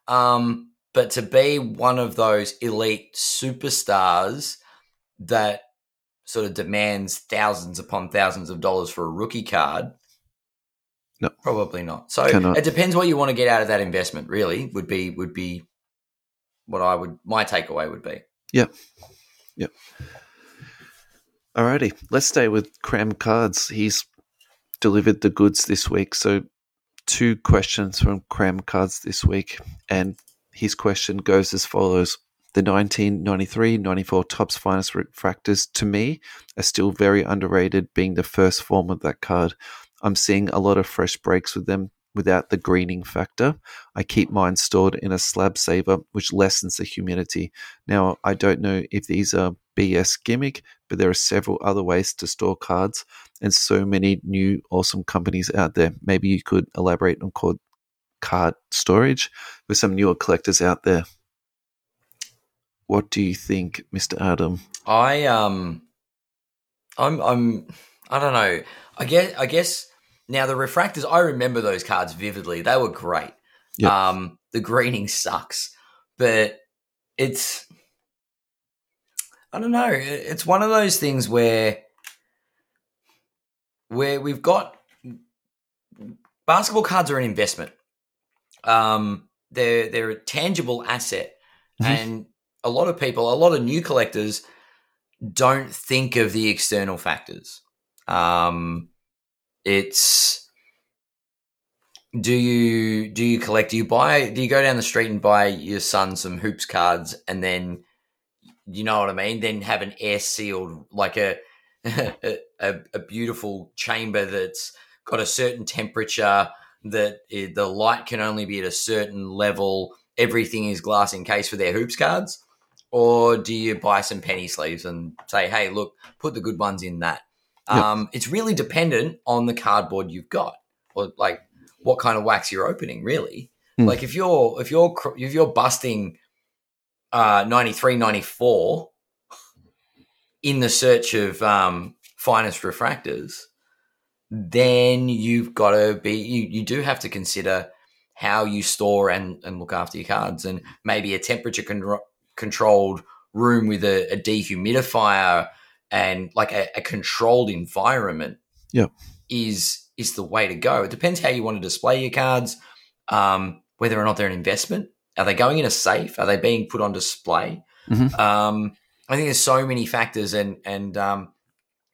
Um, but to be one of those elite superstars that sort of demands thousands upon thousands of dollars for a rookie card, No. probably not. So Cannot. it depends what you want to get out of that investment. Really, would be would be what I would my takeaway would be. Yep. Yep. Alrighty, let's stay with Kram Cards. He's delivered the goods this week. So, two questions from Kram Cards this week. And his question goes as follows The 1993 94 Topps Finest Refractors, to me, are still very underrated, being the first form of that card. I'm seeing a lot of fresh breaks with them. Without the greening factor. I keep mine stored in a slab saver, which lessens the humidity. Now, I don't know if these are BS gimmick, but there are several other ways to store cards and so many new awesome companies out there. Maybe you could elaborate on card storage with some newer collectors out there. What do you think, Mr. Adam? I um I'm I'm I don't know. I guess I guess now the refractors I remember those cards vividly. They were great. Yep. Um the greening sucks, but it's I don't know. It's one of those things where where we've got basketball cards are an investment. Um, they're they're a tangible asset, Mhm. and a lot of people, a lot of new collectors, don't think of the external factors. Um, it's do you do you collect? Do you buy? Do you go down the street and buy your son some hoops cards, and then you know what I mean? Then have an air sealed like a a, a, beautiful chamber that's got a certain temperature that the light can only be at a certain level. Everything is glass encased for their hoops cards, or do you buy some penny sleeves and say, "Hey, look, put the good ones in that." Yep. Um, it's really dependent on the cardboard you've got, or like what kind of wax you're opening. Really, Hmm. like if you're if you're if you're busting uh, 93, 94 in the search of um, finest refractors, then you've got to be you, you do have to consider how you store and, and look after your cards and maybe a temperature con- controlled room with a, a dehumidifier and like a, a controlled environment Yep. is is the way to go. It depends how you want to display your cards um, whether or not they're an investment. Are they going in a safe? Are they being put on display? Mhm. um, i think there's so many factors and and um,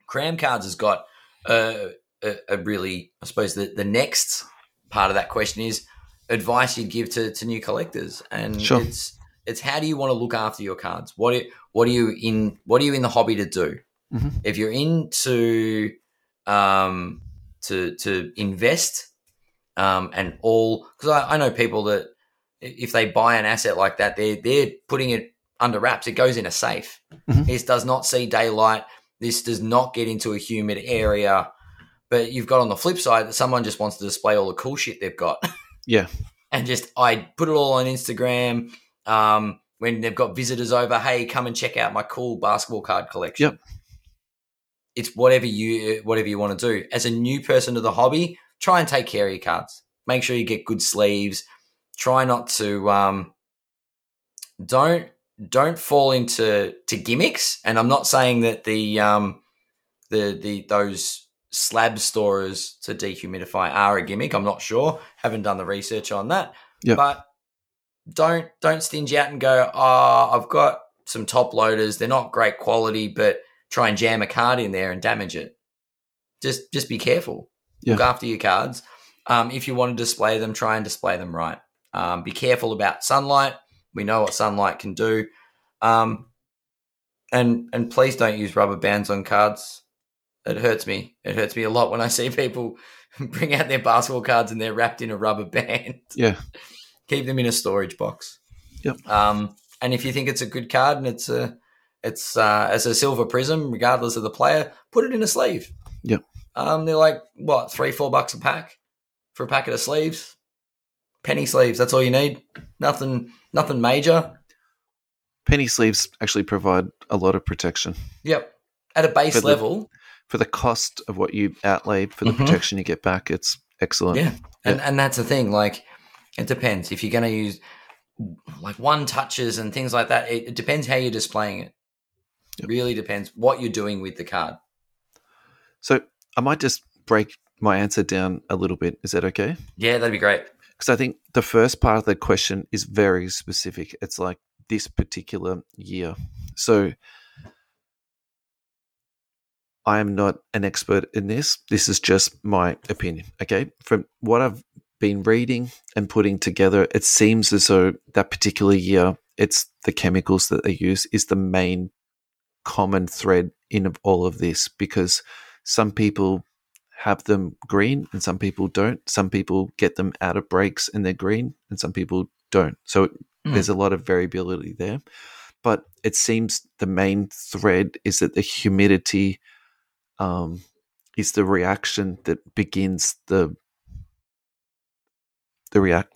Kram Cards has got a, a, a really i suppose the, the next part of that question is advice you'd give to, to new collectors. And Sure. it's it's how do you want to look after your cards? What what are you in what are you in the hobby to do Mhm. if you're into um to to invest um and all because I, I know people that if they buy an asset like that they're they're putting it under wraps it goes in a safe Mhm. this does not see daylight this does not get into a humid area but you've got on the flip side that someone just wants to display all the cool shit they've got Yeah. and just I put it all on Instagram. Um, when they've got visitors over, hey, come and check out my cool basketball card collection. Yep. It's whatever you whatever you want to do. As a new person to the hobby, try and take care of your cards. Make sure you get good sleeves. Try not to um, don't don't fall into to gimmicks. And I'm not saying that the um, the the those slab storers to dehumidify are a gimmick. I'm not sure. Haven't done the research on that. Yep. But don't don't stinge out and go, oh, I've got some top loaders. They're not great quality, but try and jam a card in there and damage it. Just just be careful. Look after your cards. Um, if you want to display them, try and display them right. Um, be careful about sunlight. We know what sunlight can do. Um, and and please don't use rubber bands on cards. It hurts me. It hurts me a lot when I see people bring out their basketball cards and they're wrapped in a rubber band. Yeah. Keep them in a storage box. Yep. Um, and if you think it's a good card and it's a it's uh, as a silver Prizm, regardless of the player, put it in a sleeve. Yeah. Um, they're like what three, four bucks a pack for a packet of sleeves. Penny sleeves. That's all you need. Nothing, nothing major. Penny sleeves actually provide a lot of protection Yep. At a base the- level, for the cost of what you outlay for the Mhm. protection you get back. It's excellent. Yeah. And and that's the thing. Like, it depends. If you're going to use like one touches and things like that, it, it depends how you're displaying it. Yep. Really depends what you're doing with the card. So I might just break my answer down a little bit. Is that okay? Yeah, that'd be great. Because I think the first part of the question is very specific. It's like this particular year. So I am not an expert in this. This is just my opinion. Okay. From what I've been reading and putting together, it seems as though that particular year, it's the chemicals that they use is the main common thread in all of this because some people have them green and some people don't. Some people get them out of breaks and they're green and some people don't. So Mm. there's a lot of variability there. But it seems the main thread is that the humidity um, is the reaction that begins the the react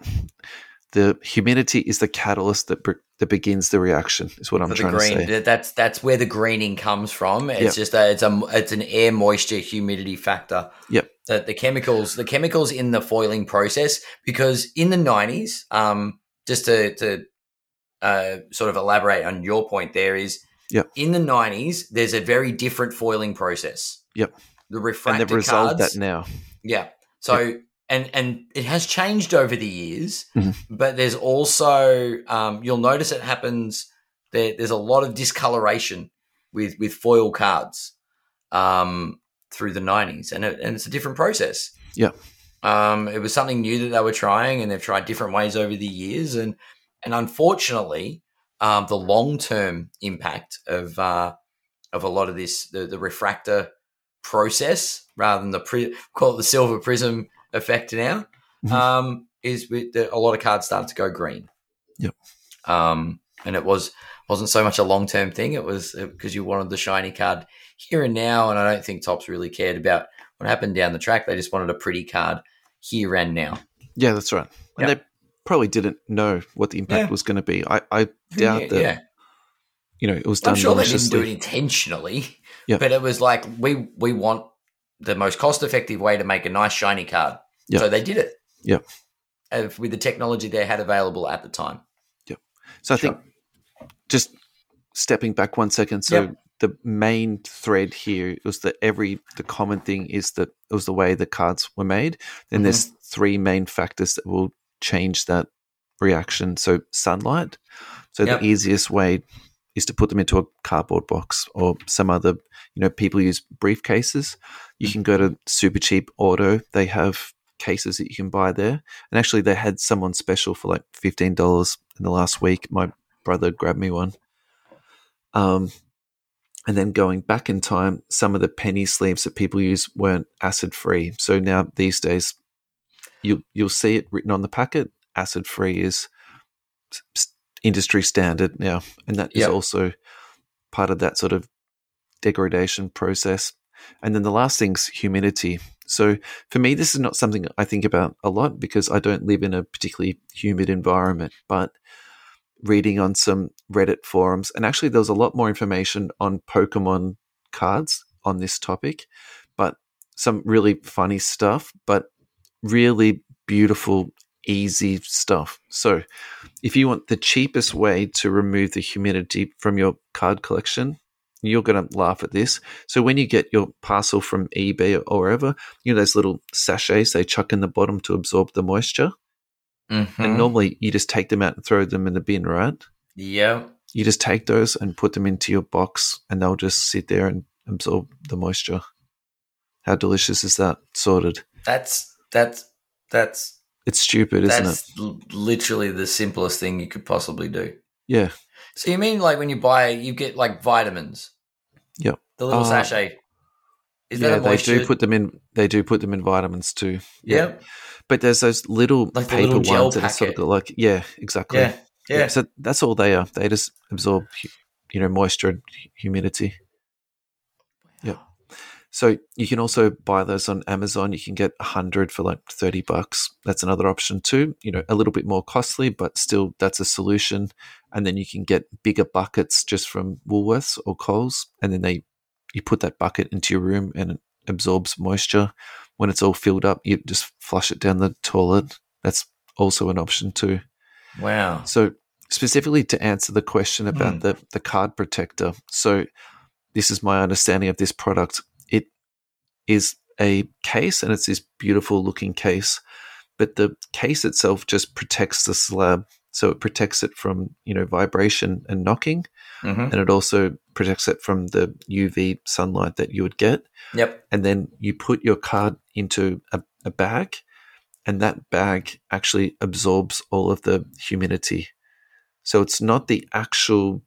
the humidity is the catalyst that that begins the reaction is what I'm trying green, to say. that's that's where the greening comes from. It's Yep. just a, it's a it's an air moisture humidity factor. Yep. The, the chemicals the chemicals in the foiling process because in the nineties, um, just to to uh, sort of elaborate on your point, there is Yep. in the nineties there's a very different foiling process. Yep. The And they've resolved cards, that now. yeah. So and and it has changed over the years, Mhm. but there's also um, you'll notice it happens. There, there's a lot of discoloration with with foil cards um, through the '90s, and it, and it's a different process. Yeah. Um, it was something new that they were trying, and they've tried different ways over the years, and and unfortunately, um, the long term impact of uh, of a lot of this the, the refractor process rather than the pri- call it the silver prism effect now Mhm. um, is with the, a lot of cards started to go green. Yep. Um, and it was wasn't so much a long term thing. It was because you wanted the shiny card here and now, and I don't think Topps really cared about what happened down the track. They just wanted a pretty card here and now. Yeah, that's right. And they probably didn't know what the impact Yeah. was going to be. I, I doubt yeah, that yeah. you know it was done I'm sure they didn't do it intentionally, Yeah. but it was like we we want the most cost effective way to make a nice shiny card. Yeah. So they did it. Yeah. With the technology they had available at the time. Yeah. So I Sure. think just stepping back one second. So Yep. the main thread here was that every the common thing is that it was the way the cards were made. Then there's Mm-hmm. three main factors that will change that reaction. So sunlight. So Yep. the easiest way is to put them into a cardboard box or some other. You know, people use briefcases. You can go to Super Cheap Auto. They have cases that you can buy there. And actually, they had someone special for like fifteen dollars in the last week. My brother grabbed me one. Um, and then going back in time, some of the penny sleeves that people use weren't acid free. So now these days, you you'll see it written on the packet. Acid free is industry standard now, and that is Yep. also part of that sort of degradation process. And then the last thing's humidity. So for me, this is not something I think about a lot because I don't live in a particularly humid environment. But reading on some Reddit forums, and actually there was a lot more information on Pokemon cards on this topic, but some really funny stuff, but really beautiful, easy stuff. So if you want the cheapest way to remove the humidity from your card collection, you're going to laugh at this. So when you get your parcel from eBay or wherever, you know those little sachets they chuck in the bottom to absorb the moisture, Mm-hmm. and normally you just take them out and throw them in the bin, right? yeah. You just take those and put them into your box, and they'll just sit there and absorb the moisture. How delicious is that? Sorted. That's that's that's It's stupid, isn't it? that's literally the simplest thing you could possibly do. Yeah. So you mean like when you buy, you get like vitamins? Yep. The little Uh, sachet. Is yeah, that a they do put them in. They do put them in vitamins too. Yep. but there's those little Like paper little ones that are sort of like yeah, exactly. Yeah. Yeah. So that's all they are. They just absorb, you know, moisture and humidity. Yeah. So you can also buy those on Amazon. You can get a hundred for like thirty bucks. That's another option too. You know, a little bit more costly, but still that's a solution. And then you can get bigger buckets just from Woolworths or Coles, and then they you put that bucket into your room and it absorbs moisture. When it's all filled up, you just flush it down the toilet. That's also an option too. Wow. So specifically to answer the question about Hmm. the the card protector. So this is my understanding of this product. It is a case and it's this beautiful looking case, but the case itself just protects the slab. So it protects it from, you know, vibration and knocking, hmm and it also protects it from the UV sunlight that you would get Yep. and then you put your card into a, a bag, and that bag actually absorbs all of the humidity. So it's not the actual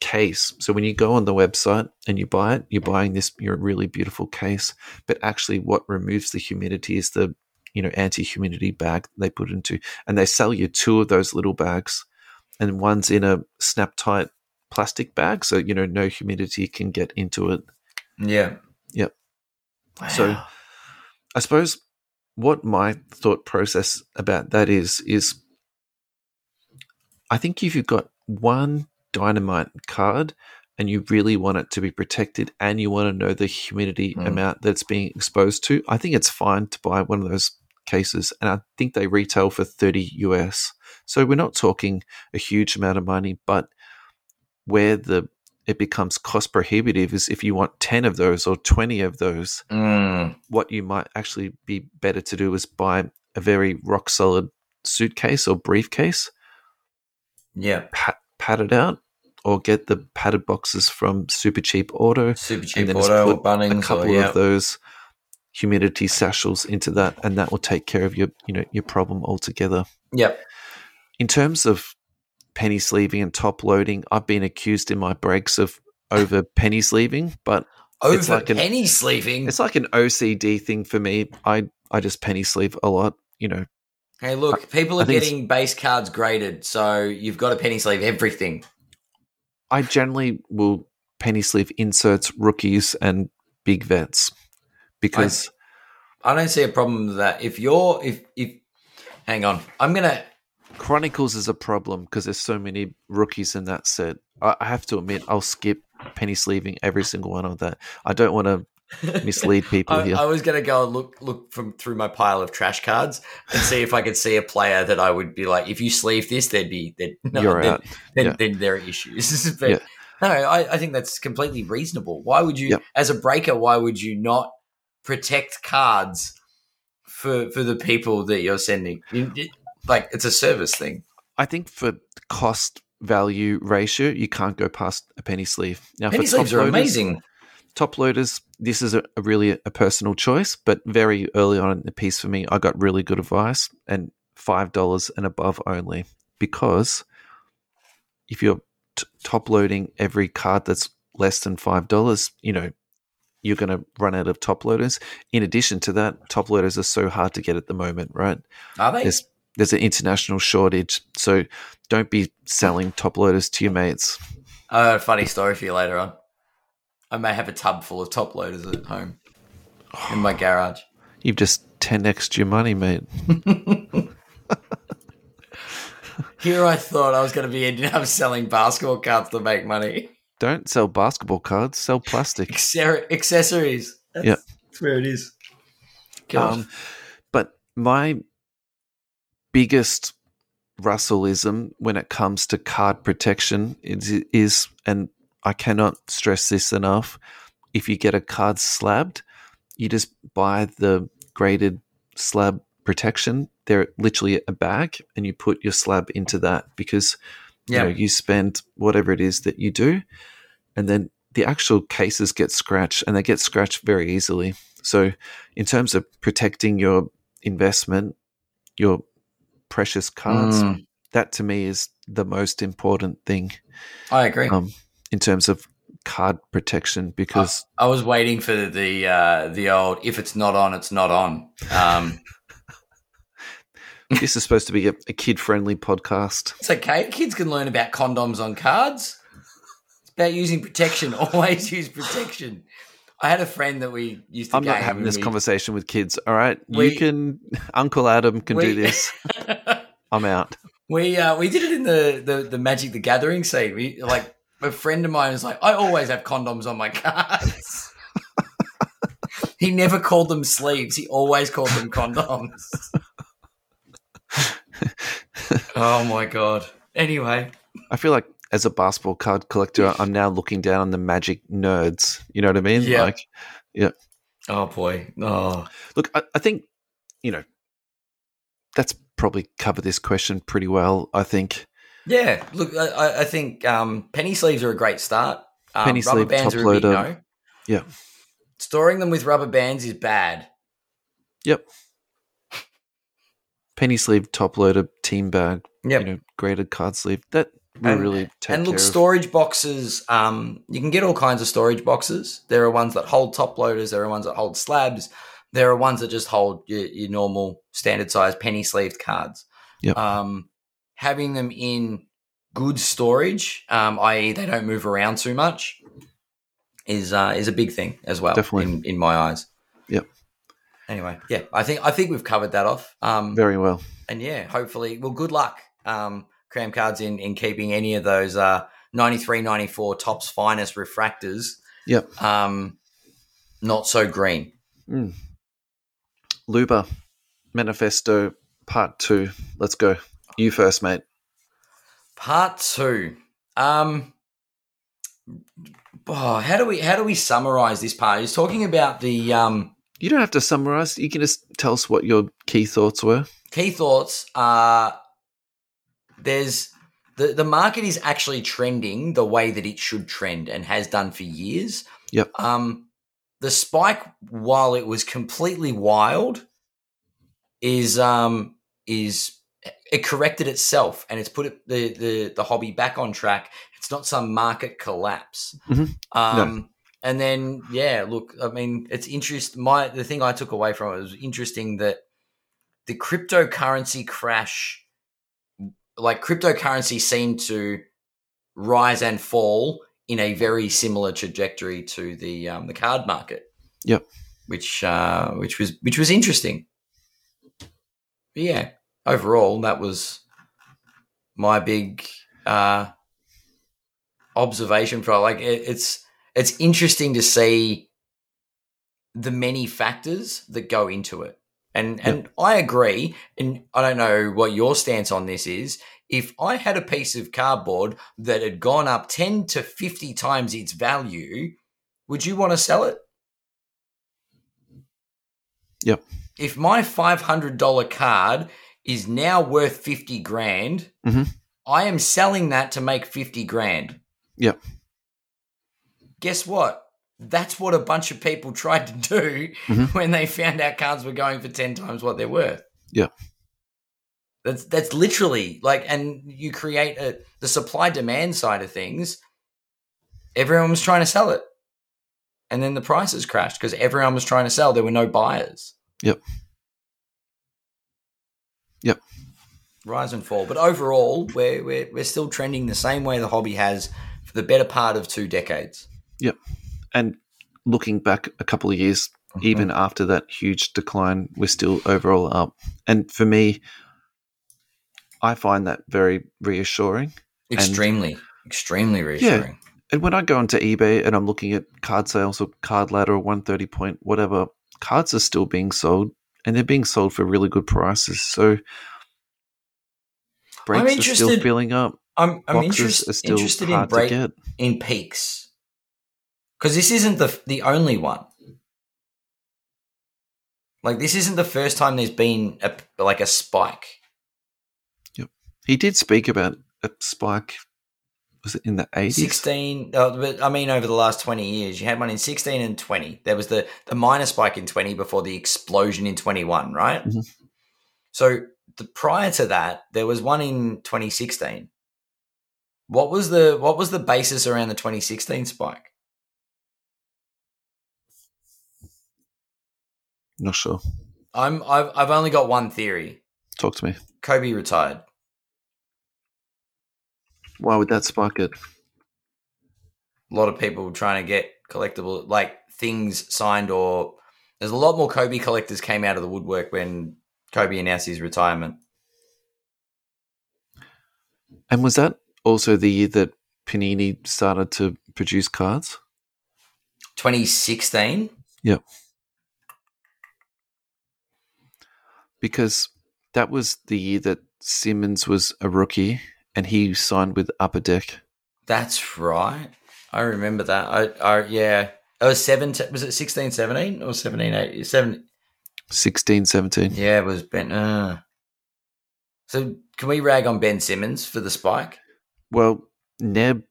case. So when you go on the website and you buy it, you're buying this your really beautiful case. But actually, what removes the humidity is the you know anti-humidity bag they put into, and they sell you two of those little bags, and one's in a snap tight plastic bag, so you know no humidity can get into it. Yeah. Yep. So I suppose what my thought process about that is is I think if you've got one dynamite card and you really want it to be protected and you want to know the humidity Mm. amount that's being exposed to, I think it's fine to buy one of those cases. And I think they retail for 30 US. So we're not talking a huge amount of money, but where the it becomes cost prohibitive is if you want 10 of those or 20 of those Mm. what you might actually be better to do is buy a very rock solid suitcase or briefcase, Yeah. pat, pad it out, or get the padded boxes from Super Cheap Auto. Super cheap auto or Bunnings a couple or yeah. of those humidity sachels into that, and that will take care of your you know your problem altogether. Yep. In terms of penny sleeving and top loading, I've been accused in my breaks of over penny sleeving, but Over It's like an- penny sleeving. it's like an OCD thing for me. I I just penny sleeve a lot, you know. Hey, look, people are getting base cards graded, so you've got to penny sleeve everything. I generally will penny sleeve inserts, rookies, and big vets because I don't see a problem with that. If you're, if, if, hang on, I'm gonna, Chronicles is a problem because there's so many rookies in that set. I, I have to admit, I'll skip penny sleeving every single one of that. I don't want to mislead people I, here. I was gonna go and look, look from through my pile of trash cards and see if I could see a player that I would be like, if you sleeve this, there'd be, there'd, no, You're then, out. Then, Yeah. then there are issues. but Yeah. no, I, I think that's completely reasonable. Why would you, as a breaker, why would you not protect cards for for the people that you're sending? You- it- like it's a service thing. I think for cost value ratio, you can't go past a penny sleeve. Now, Penny for top sleeves are loaders, amazing. top loaders, this is a, a really a personal choice, but very early on in the piece for me, I got really good advice and five dollars and above only because if you're t- top loading every card that's less than five dollars, you know you're going to run out of top loaders. In addition to that, top loaders are so hard to get at the moment, right? Are they? There's there's an international shortage, so don't be selling top loaders to your mates. I got a funny story for you later on. I may have a tub full of top loaders at home in my garage. You've just 10x your money, mate. Here I thought I was going to be ending up selling basketball cards to make money. Don't sell basketball cards, sell plastic. Accessories. That's, Yeah. that's where it is. Um, but my biggest Russellism when it comes to card protection is, is, and I cannot stress this enough, if you get a card slabbed, you just buy the graded slab protection. They're literally a bag, and you put your slab into that because yeah. you know you spend whatever it is that you do and then the actual cases get scratched and they get scratched very easily so in terms of protecting your investment your precious cards Mm. that to me is the most important thing I agree. um, in terms of card protection because I was waiting for the uh, the old if it's not on, it's not on. Um, this is supposed to be a, a kid friendly podcast it's okay. Kids can learn about condoms on cards. It's about using protection. Always use protection. I had a friend that we used to. i'm not having this we- conversation with kids all right We- you can uncle adam can do this i'm out We uh, we did it in the, the the Magic the Gathering scene. We like a friend of mine was like, I always have condoms on my cards. he never called them sleeves. He always called them condoms. Oh my god. Anyway, I feel like as a basketball card collector, I'm now looking down on the magic nerds. You know what I mean? Yeah. Like, oh boy. Oh, look, I, I think, you know, that's probably covered this question pretty well. I think yeah. Look, I- I, think um, penny sleeves are a great start. Um, Penny rubber sleeve, bands top are a big no. Yeah. Storing them with rubber bands is bad. Yep. Penny sleeve, top loader, team bag, Yep. you know, graded card sleeve. That We And- really take and look, care of. storage boxes. Um, you can get all kinds of storage boxes. There are ones that hold top loaders. There are ones that hold slabs. There are ones that just hold your, your normal standard size penny sleeved cards. Yep. Um, having them in good storage, um, i.e., they don't move around too much, is uh, is a big thing as well. Definitely. in, in my eyes. Yep. Anyway, yeah, I think I think we've covered that off. Um, Very well. and yeah, hopefully, well, good luck, um, Kram Cards in in keeping any of those uh, 93, 94 Topps finest refractors. Yep. Um, not so green. Mm. Luber, Manifesto Part 2. Let's go. You first, mate. Part two. Um, oh, how do we how do we summarize this part? He's talking about the um, You don't have to summarize. You can just tell us what your key thoughts were. key thoughts are there's the, the market is actually trending the way that it should trend and has done for years. Yep. Um, the spike, while it was completely wild, is um is it corrected itself and it's put it, the the the hobby back on track. It's not some market collapse. Mhm. Um, and then yeah, look, I mean, it's interest. My the thing I took away from it was interesting that the cryptocurrency crash, like cryptocurrency seemed to rise and fall in a very similar trajectory to the um, the card market. Yep. Which uh, which was which was interesting. But yeah, overall that was my big uh, observation for like it, it's it's interesting to see the many factors that go into it. And and I agree, and I don't know what your stance on this is. If I had a piece of cardboard that had gone up 10 to 50 times its value, would you want to sell it? Yep. If my $500 card is now worth 50 grand, Mhm. I am selling that to make 50 grand. Yep. Guess what? That's what a bunch of people tried to do Mhm. when they found out cards were going for 10 times what they're worth. Yep. That's that's literally like and you create a the supply demand side of things. Everyone was trying to sell it. And then the prices crashed because everyone was trying to sell. There were no buyers. Yep. Yep. Rise and fall. But overall, we're, we're, we're still trending the same way the hobby has for the better part of two decades. And looking back a couple of years, Mm-hmm. even after that huge decline, we're still overall up. And for me, I find that very reassuring. Extremely, extremely reassuring. Yeah. And when I go onto eBay and I'm looking at card sales or card ladder or 130 point, whatever, cards are still being sold and they're being sold for really good prices. So breaks are still filling up. I'm, I'm Boxes interest, are still interested in hard break to get. in peaks because this isn't the the only one. Like this isn't the first time there's been a like a spike. Yep, He did speak about a spike. Was it in the 80s? 16 uh, but i mean over the last 20 years you had one in 16 and 20 there was the the minor spike in 20 before the explosion in 21 right Mhm. so the, prior to that there was one in 2016 what was the what was the basis around the 2016 spike Not sure. i'm i've, I've only got one theory Talk to me. kobe retired Why would that spark it? a lot of people trying to get collectible like things signed or there's a lot more kobe collectors came out of the woodwork when kobe announced his retirement And was that also the year that Panini started to produce cards? 2016 Yep. Because that was the year that Simmons was a rookie and he signed with Upper Deck. That's right. I remember that. I, I yeah. It was seven. Was it 16, 17 or 17, 18? Seven. 16, 17. Yeah, it was Ben. Uh. So can we rag on Ben Simmons for the spike? Well, Neb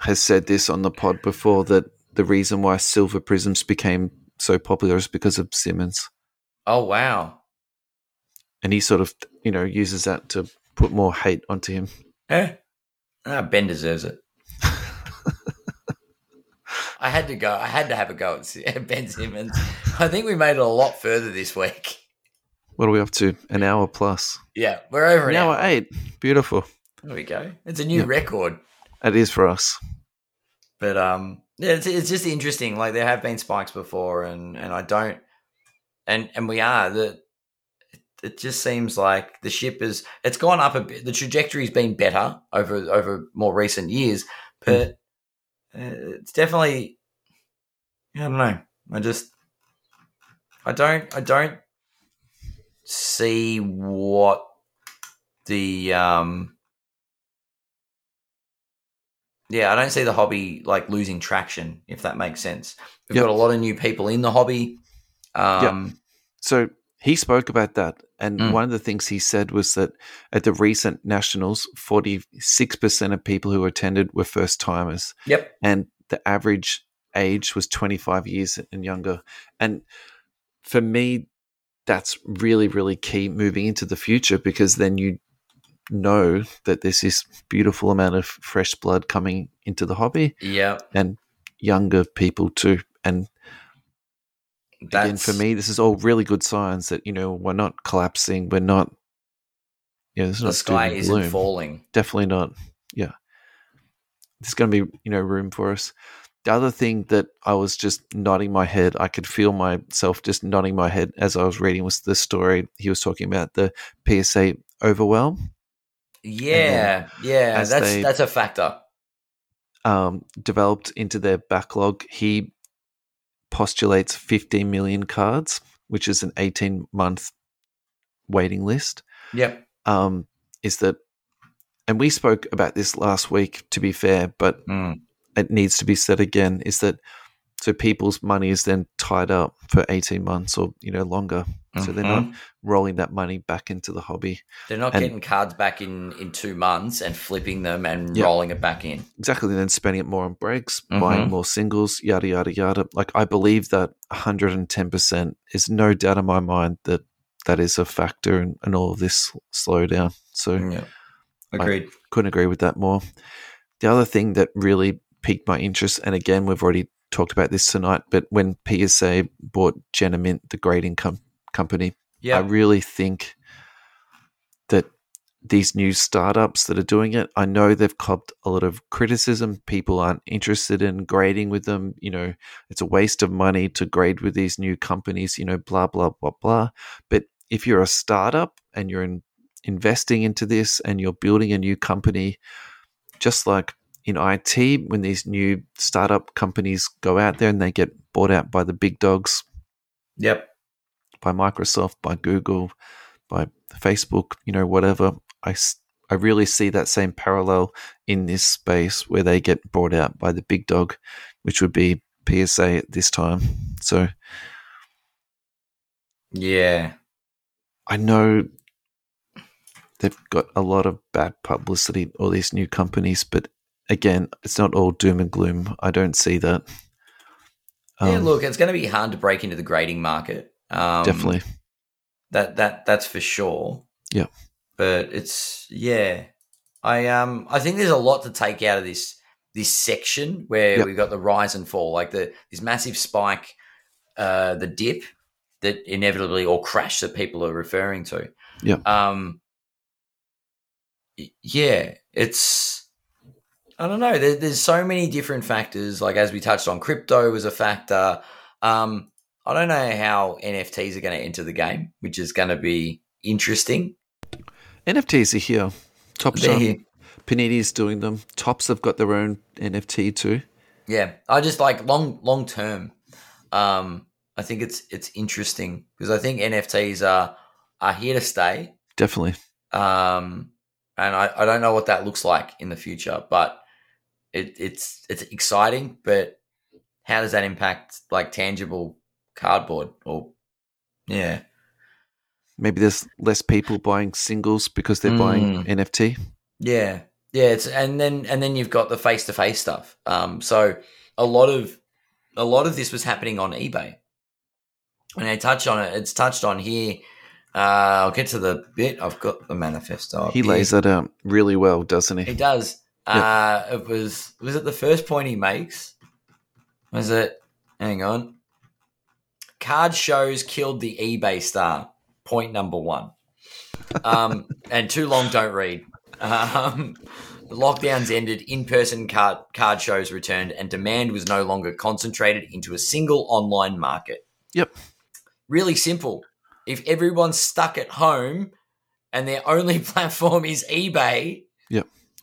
has said this on the pod before that the reason why Silver Prizms became so popular is because of Simmons. Oh wow. And he sort of, you know, uses that to put more hate onto him. Yeah. Ah, Ben deserves it. I had to go. I had to have a go at Ben Simmons. I think we made it a lot further this week. What are we up to? An hour plus. Yeah, we're over An an hour hour. eight. Beautiful. There we go. It's a new Yeah. record. It is for us. But um, yeah, it's, it's just interesting. Like there have been spikes before, and and I don't, and and we are the. It just seems like the ship is it's gone up a bit. The trajectory's been better over over more recent years, but uh, it's definitely. I don't know. I just. I don't. I don't see what the um yeah, I don't see the hobby like losing traction, if that makes sense. We've Yep. got a lot of new people in the hobby. Um, So he spoke about that. And Mm. one of the things he said was that at the recent nationals, 46% of people who attended were first timers. Yep. And the average age was 25 years and younger. And for me, that's really, really key moving into the future because then you know that there's this beautiful amount of fresh blood coming into the hobby Yeah. and younger people too. And again, for me, this is all really good signs that you know we're not collapsing. We're not. Yeah, this is the not sky isn't gloom. falling. Definitely not. Yeah, there's going to be you know room for us. The other thing that I was just nodding my head, I could feel myself just nodding my head as I was reading was the story he was talking about the PSA overwhelm. Yeah, yeah, that's they- that's a factor. um, developed into their backlog. He postulates 15 million cards, which is an 18 month waiting list. Yep. Um, is that, and we spoke about this last week, to be fair, but Mm. it needs to be said again is that so people's money is then tied up for 18 months or you know longer so they're not Mhm. rolling that money back into the hobby They're not and- getting cards back in in two months and flipping them and Yeah. rolling it back in. exactly and then spending it more on breaks Mhm. buying more singles yada yada yada like i believe that 110% is no doubt in my mind that that is a factor in, in all of this slowdown so Yeah. Agreed. couldn't agree with that more. The other thing that really piqued my interest, and again, we've already talked about this tonight, but when PSA bought Genamint, the grading com- company, Yeah. I really think that these new startups that are doing it, I know they've copped a lot of criticism. People aren't interested in grading with them. You know, it's a waste of money to grade with these new companies, you know, blah, blah, blah, blah. But if you're a startup and you're in, investing into this and you're building a new company, just like in IT, when these new startup companies go out there and they get bought out by the big dogs, Yep. by Microsoft, by Google, by Facebook, you know, whatever. I, I really see that same parallel in this space where they get bought out by the big dog, which would be PSA at this time. So Yeah. I know they've got a lot of bad publicity, all these new companies, but again, it's not all doom and gloom. I don't see that. yeah. Um, Look, it's going to be hard to break into the grading market. Um, definitely. That that that's for sure. Yeah. But it's yeah. I um I think there's a lot to take out of this this section where Yep. we've got the rise and fall, like the this massive spike, uh, the dip that inevitably or crash that people are referring to. Yeah. Um. Yeah, it's. I don't know. There, there's so many different factors. Like as we touched on, crypto was a factor. Um, I don't know how NFTs are going to enter the game, which is going to be interesting. NFTs are here. Top They're Shop. Panini's doing them. Topps have got their own NFT too. Yeah, I just like long long term. Um, I think it's it's interesting because I think NFTs are are here to stay. Definitely. Um, and I, I don't know what that looks like in the future, but it, it's it's exciting. But how does that impact like tangible cardboard or yeah? Maybe there's less people buying singles because they're buying Mm. NFT. Yeah, yeah. It's and then and then you've got the face to face stuff. Um, so a lot of a lot of this was happening on eBay, and I touch on it. It's touched on here. Uh, I'll get to the bit. I've got the manifesto. He here. lays that out really well, doesn't He he? does. Uh, it was was it the first point he makes? Was it? Hang on. Card shows killed the eBay star. Point number one. Um, and too long don't read. Um, the lockdowns ended, in person card, card shows returned, and demand was no longer concentrated into a single online market. Yep. Really simple. If everyone's stuck at home and their only platform is eBay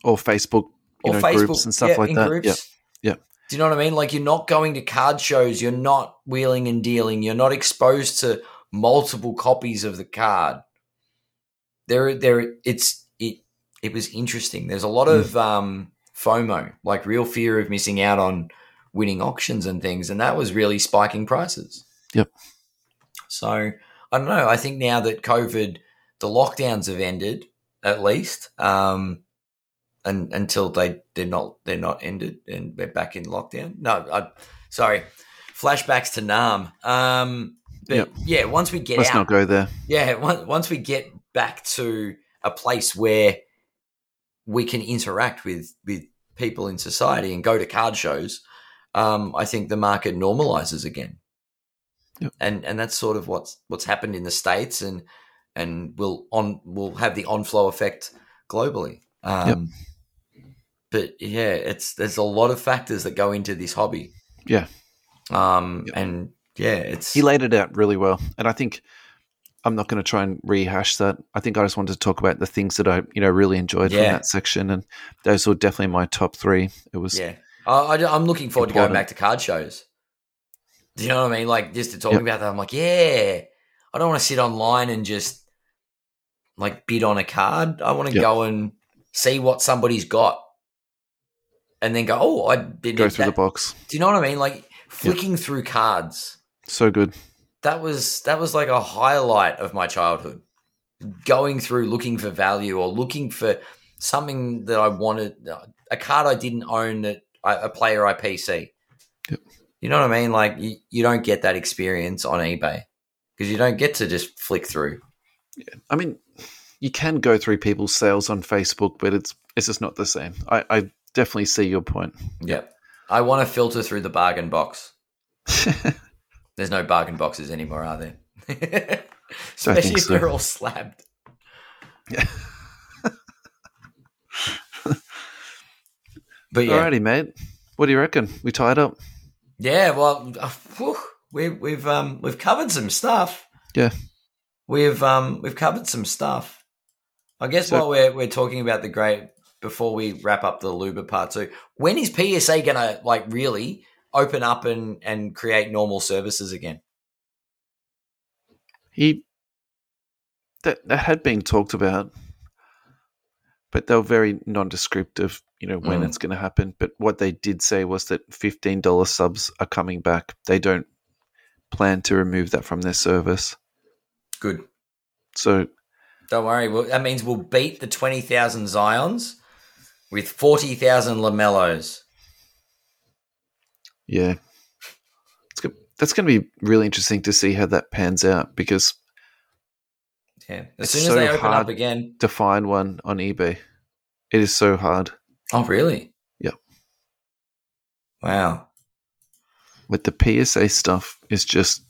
Or Facebook, you or know, Facebook groups and stuff yeah, like that. groups, Yeah. Yeah. Do you know what I mean? Like you're not going to card shows, you're not wheeling and dealing, you're not exposed to multiple copies of the card. There, there, it's it. It was interesting. There's a lot Hmm. of um, FOMO, like real fear of missing out on winning auctions and things, and that was really spiking prices. Yep. So I don't know. I think now that COVID, the lockdowns have ended, at least, um, and until they they're not they're not ended and they're back in lockdown. No, I, sorry, flashbacks to Nam. Um, but Yep. yeah, once we get Let's out, not go there. yeah, once, once we get back to a place where we can interact with with people in society and go to card shows, um, I think the market normalizes again. Yep. And and that's sort of what's what's happened in the states and and will on will have the onflow effect globally. Um, But yeah, it's there's a lot of factors that go into this hobby. Yeah. Um, Yep. and yeah, it's He laid it out really well. And I think I'm not going to try and rehash that. I think I just wanted to talk about the things that I, you know, really enjoyed from that section. And those were definitely my top three. It was, Yeah, I, I, am looking forward to going back to card shows. Do you know what I mean? Like just to talk Yep. about that, I'm like, yeah, I don't want to sit online and just like bid on a card. I want to Yep. go and see what somebody's got, and then go, oh, I did go through that. the box. Do you know what I mean? Like flicking through cards. So good. That was that was like a highlight of my childhood. Going through looking for value or looking for something that I wanted, a card I didn't own that I, a player I PC. Yep. You know what I mean? Like you, you don't get that experience on eBay because you don't get to just flick through. I mean, you can go through people's sales on Facebook, but it's it's just not the same. I, I definitely see your point. Yep. I want to filter through the bargain box. There's no bargain boxes anymore, are there? Especially if so. they're all slabbed. Yeah. but yeah, Alrighty, mate. What do you reckon? We tied up? Yeah, well, uh, whew, we, we've um, we've covered some stuff. Yeah. We've um, we've covered some stuff. I guess So- while we're we're talking about the great, before we wrap up the Luber part two, when is PSA gonna like really open up and and create normal services again? He that that had been talked about, but they were very nondescript of you know when Mm. it's going to happen. But what they did say was that fifteen dollar subs are coming back. They don't plan to remove that from their service. Good. So Don't worry. Well, that means we'll beat the twenty thousand Zions with forty thousand LaMelos. yeah, it's go- that's going to be really interesting to see how that pans out because Yeah. As soon as so they open up again. to find one on eBay, it is so hard. Oh, really? Yep. Wow. With the PSA stuff, is just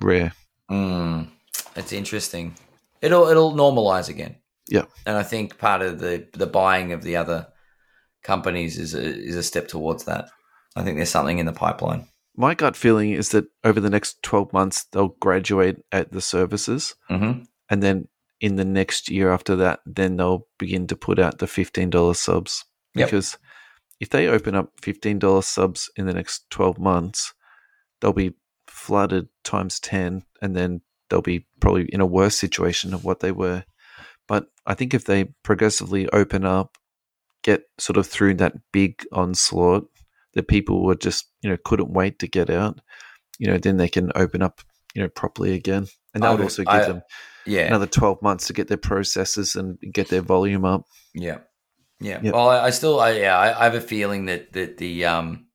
rare. Mm, it's interesting. It'll it'll normalize again. Yeah. and I think part of the the buying of the other companies is a, is a step towards that. I think there's something in the pipeline. My gut feeling is that over the next 12 months, they'll graduate at the services. Mm-hmm. And then in the next year after that, then they'll begin to put out the $15 subs. Yep. Because if they open up $15 subs in the next 12 months, they'll be flooded times 10. And then they'll be probably in a worse situation of what they were. But I think if they progressively open up, get sort of through that big onslaught, that people were just, you know, couldn't wait to get out, you know, then they can open up, you know, properly again. And that would would- also give I- them Yeah, another 12 months to get their processes and get their volume up. yeah, yeah. Yep. Well, I, I still, I, yeah, I, I have a feeling that that the um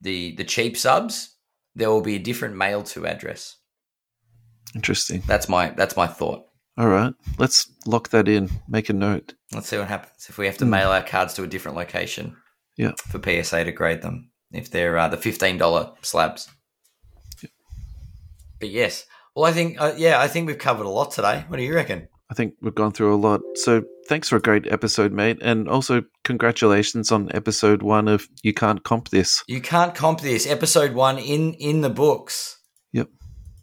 the the cheap subs there will be a different mail to address. Interesting. That's my that's my thought. All right. Let's lock that in. Make a note. Let's see what happens if we have to mail our cards to a different location. Yeah. For PSA to grade them if they're uh, the fifteen dollar slabs. But yes, well, I think uh, yeah, I think we've covered a lot today. What do you reckon? I think we've gone through a lot. So thanks for a great episode, mate. And also congratulations on episode one of You Can't Comp This. You can't comp this episode one in in the books. Yep.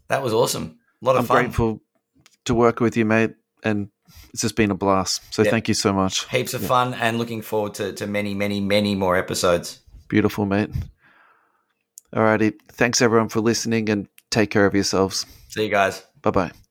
That was awesome. A lot of I'm fun. grateful to work with you, mate. And it's just been a blast. So Yep. thank you so much. Heaps of fun and looking forward to, to many, many, many more episodes. Beautiful, mate. Alrighty. Thanks everyone for listening and take care of yourselves. See you guys. Bye bye.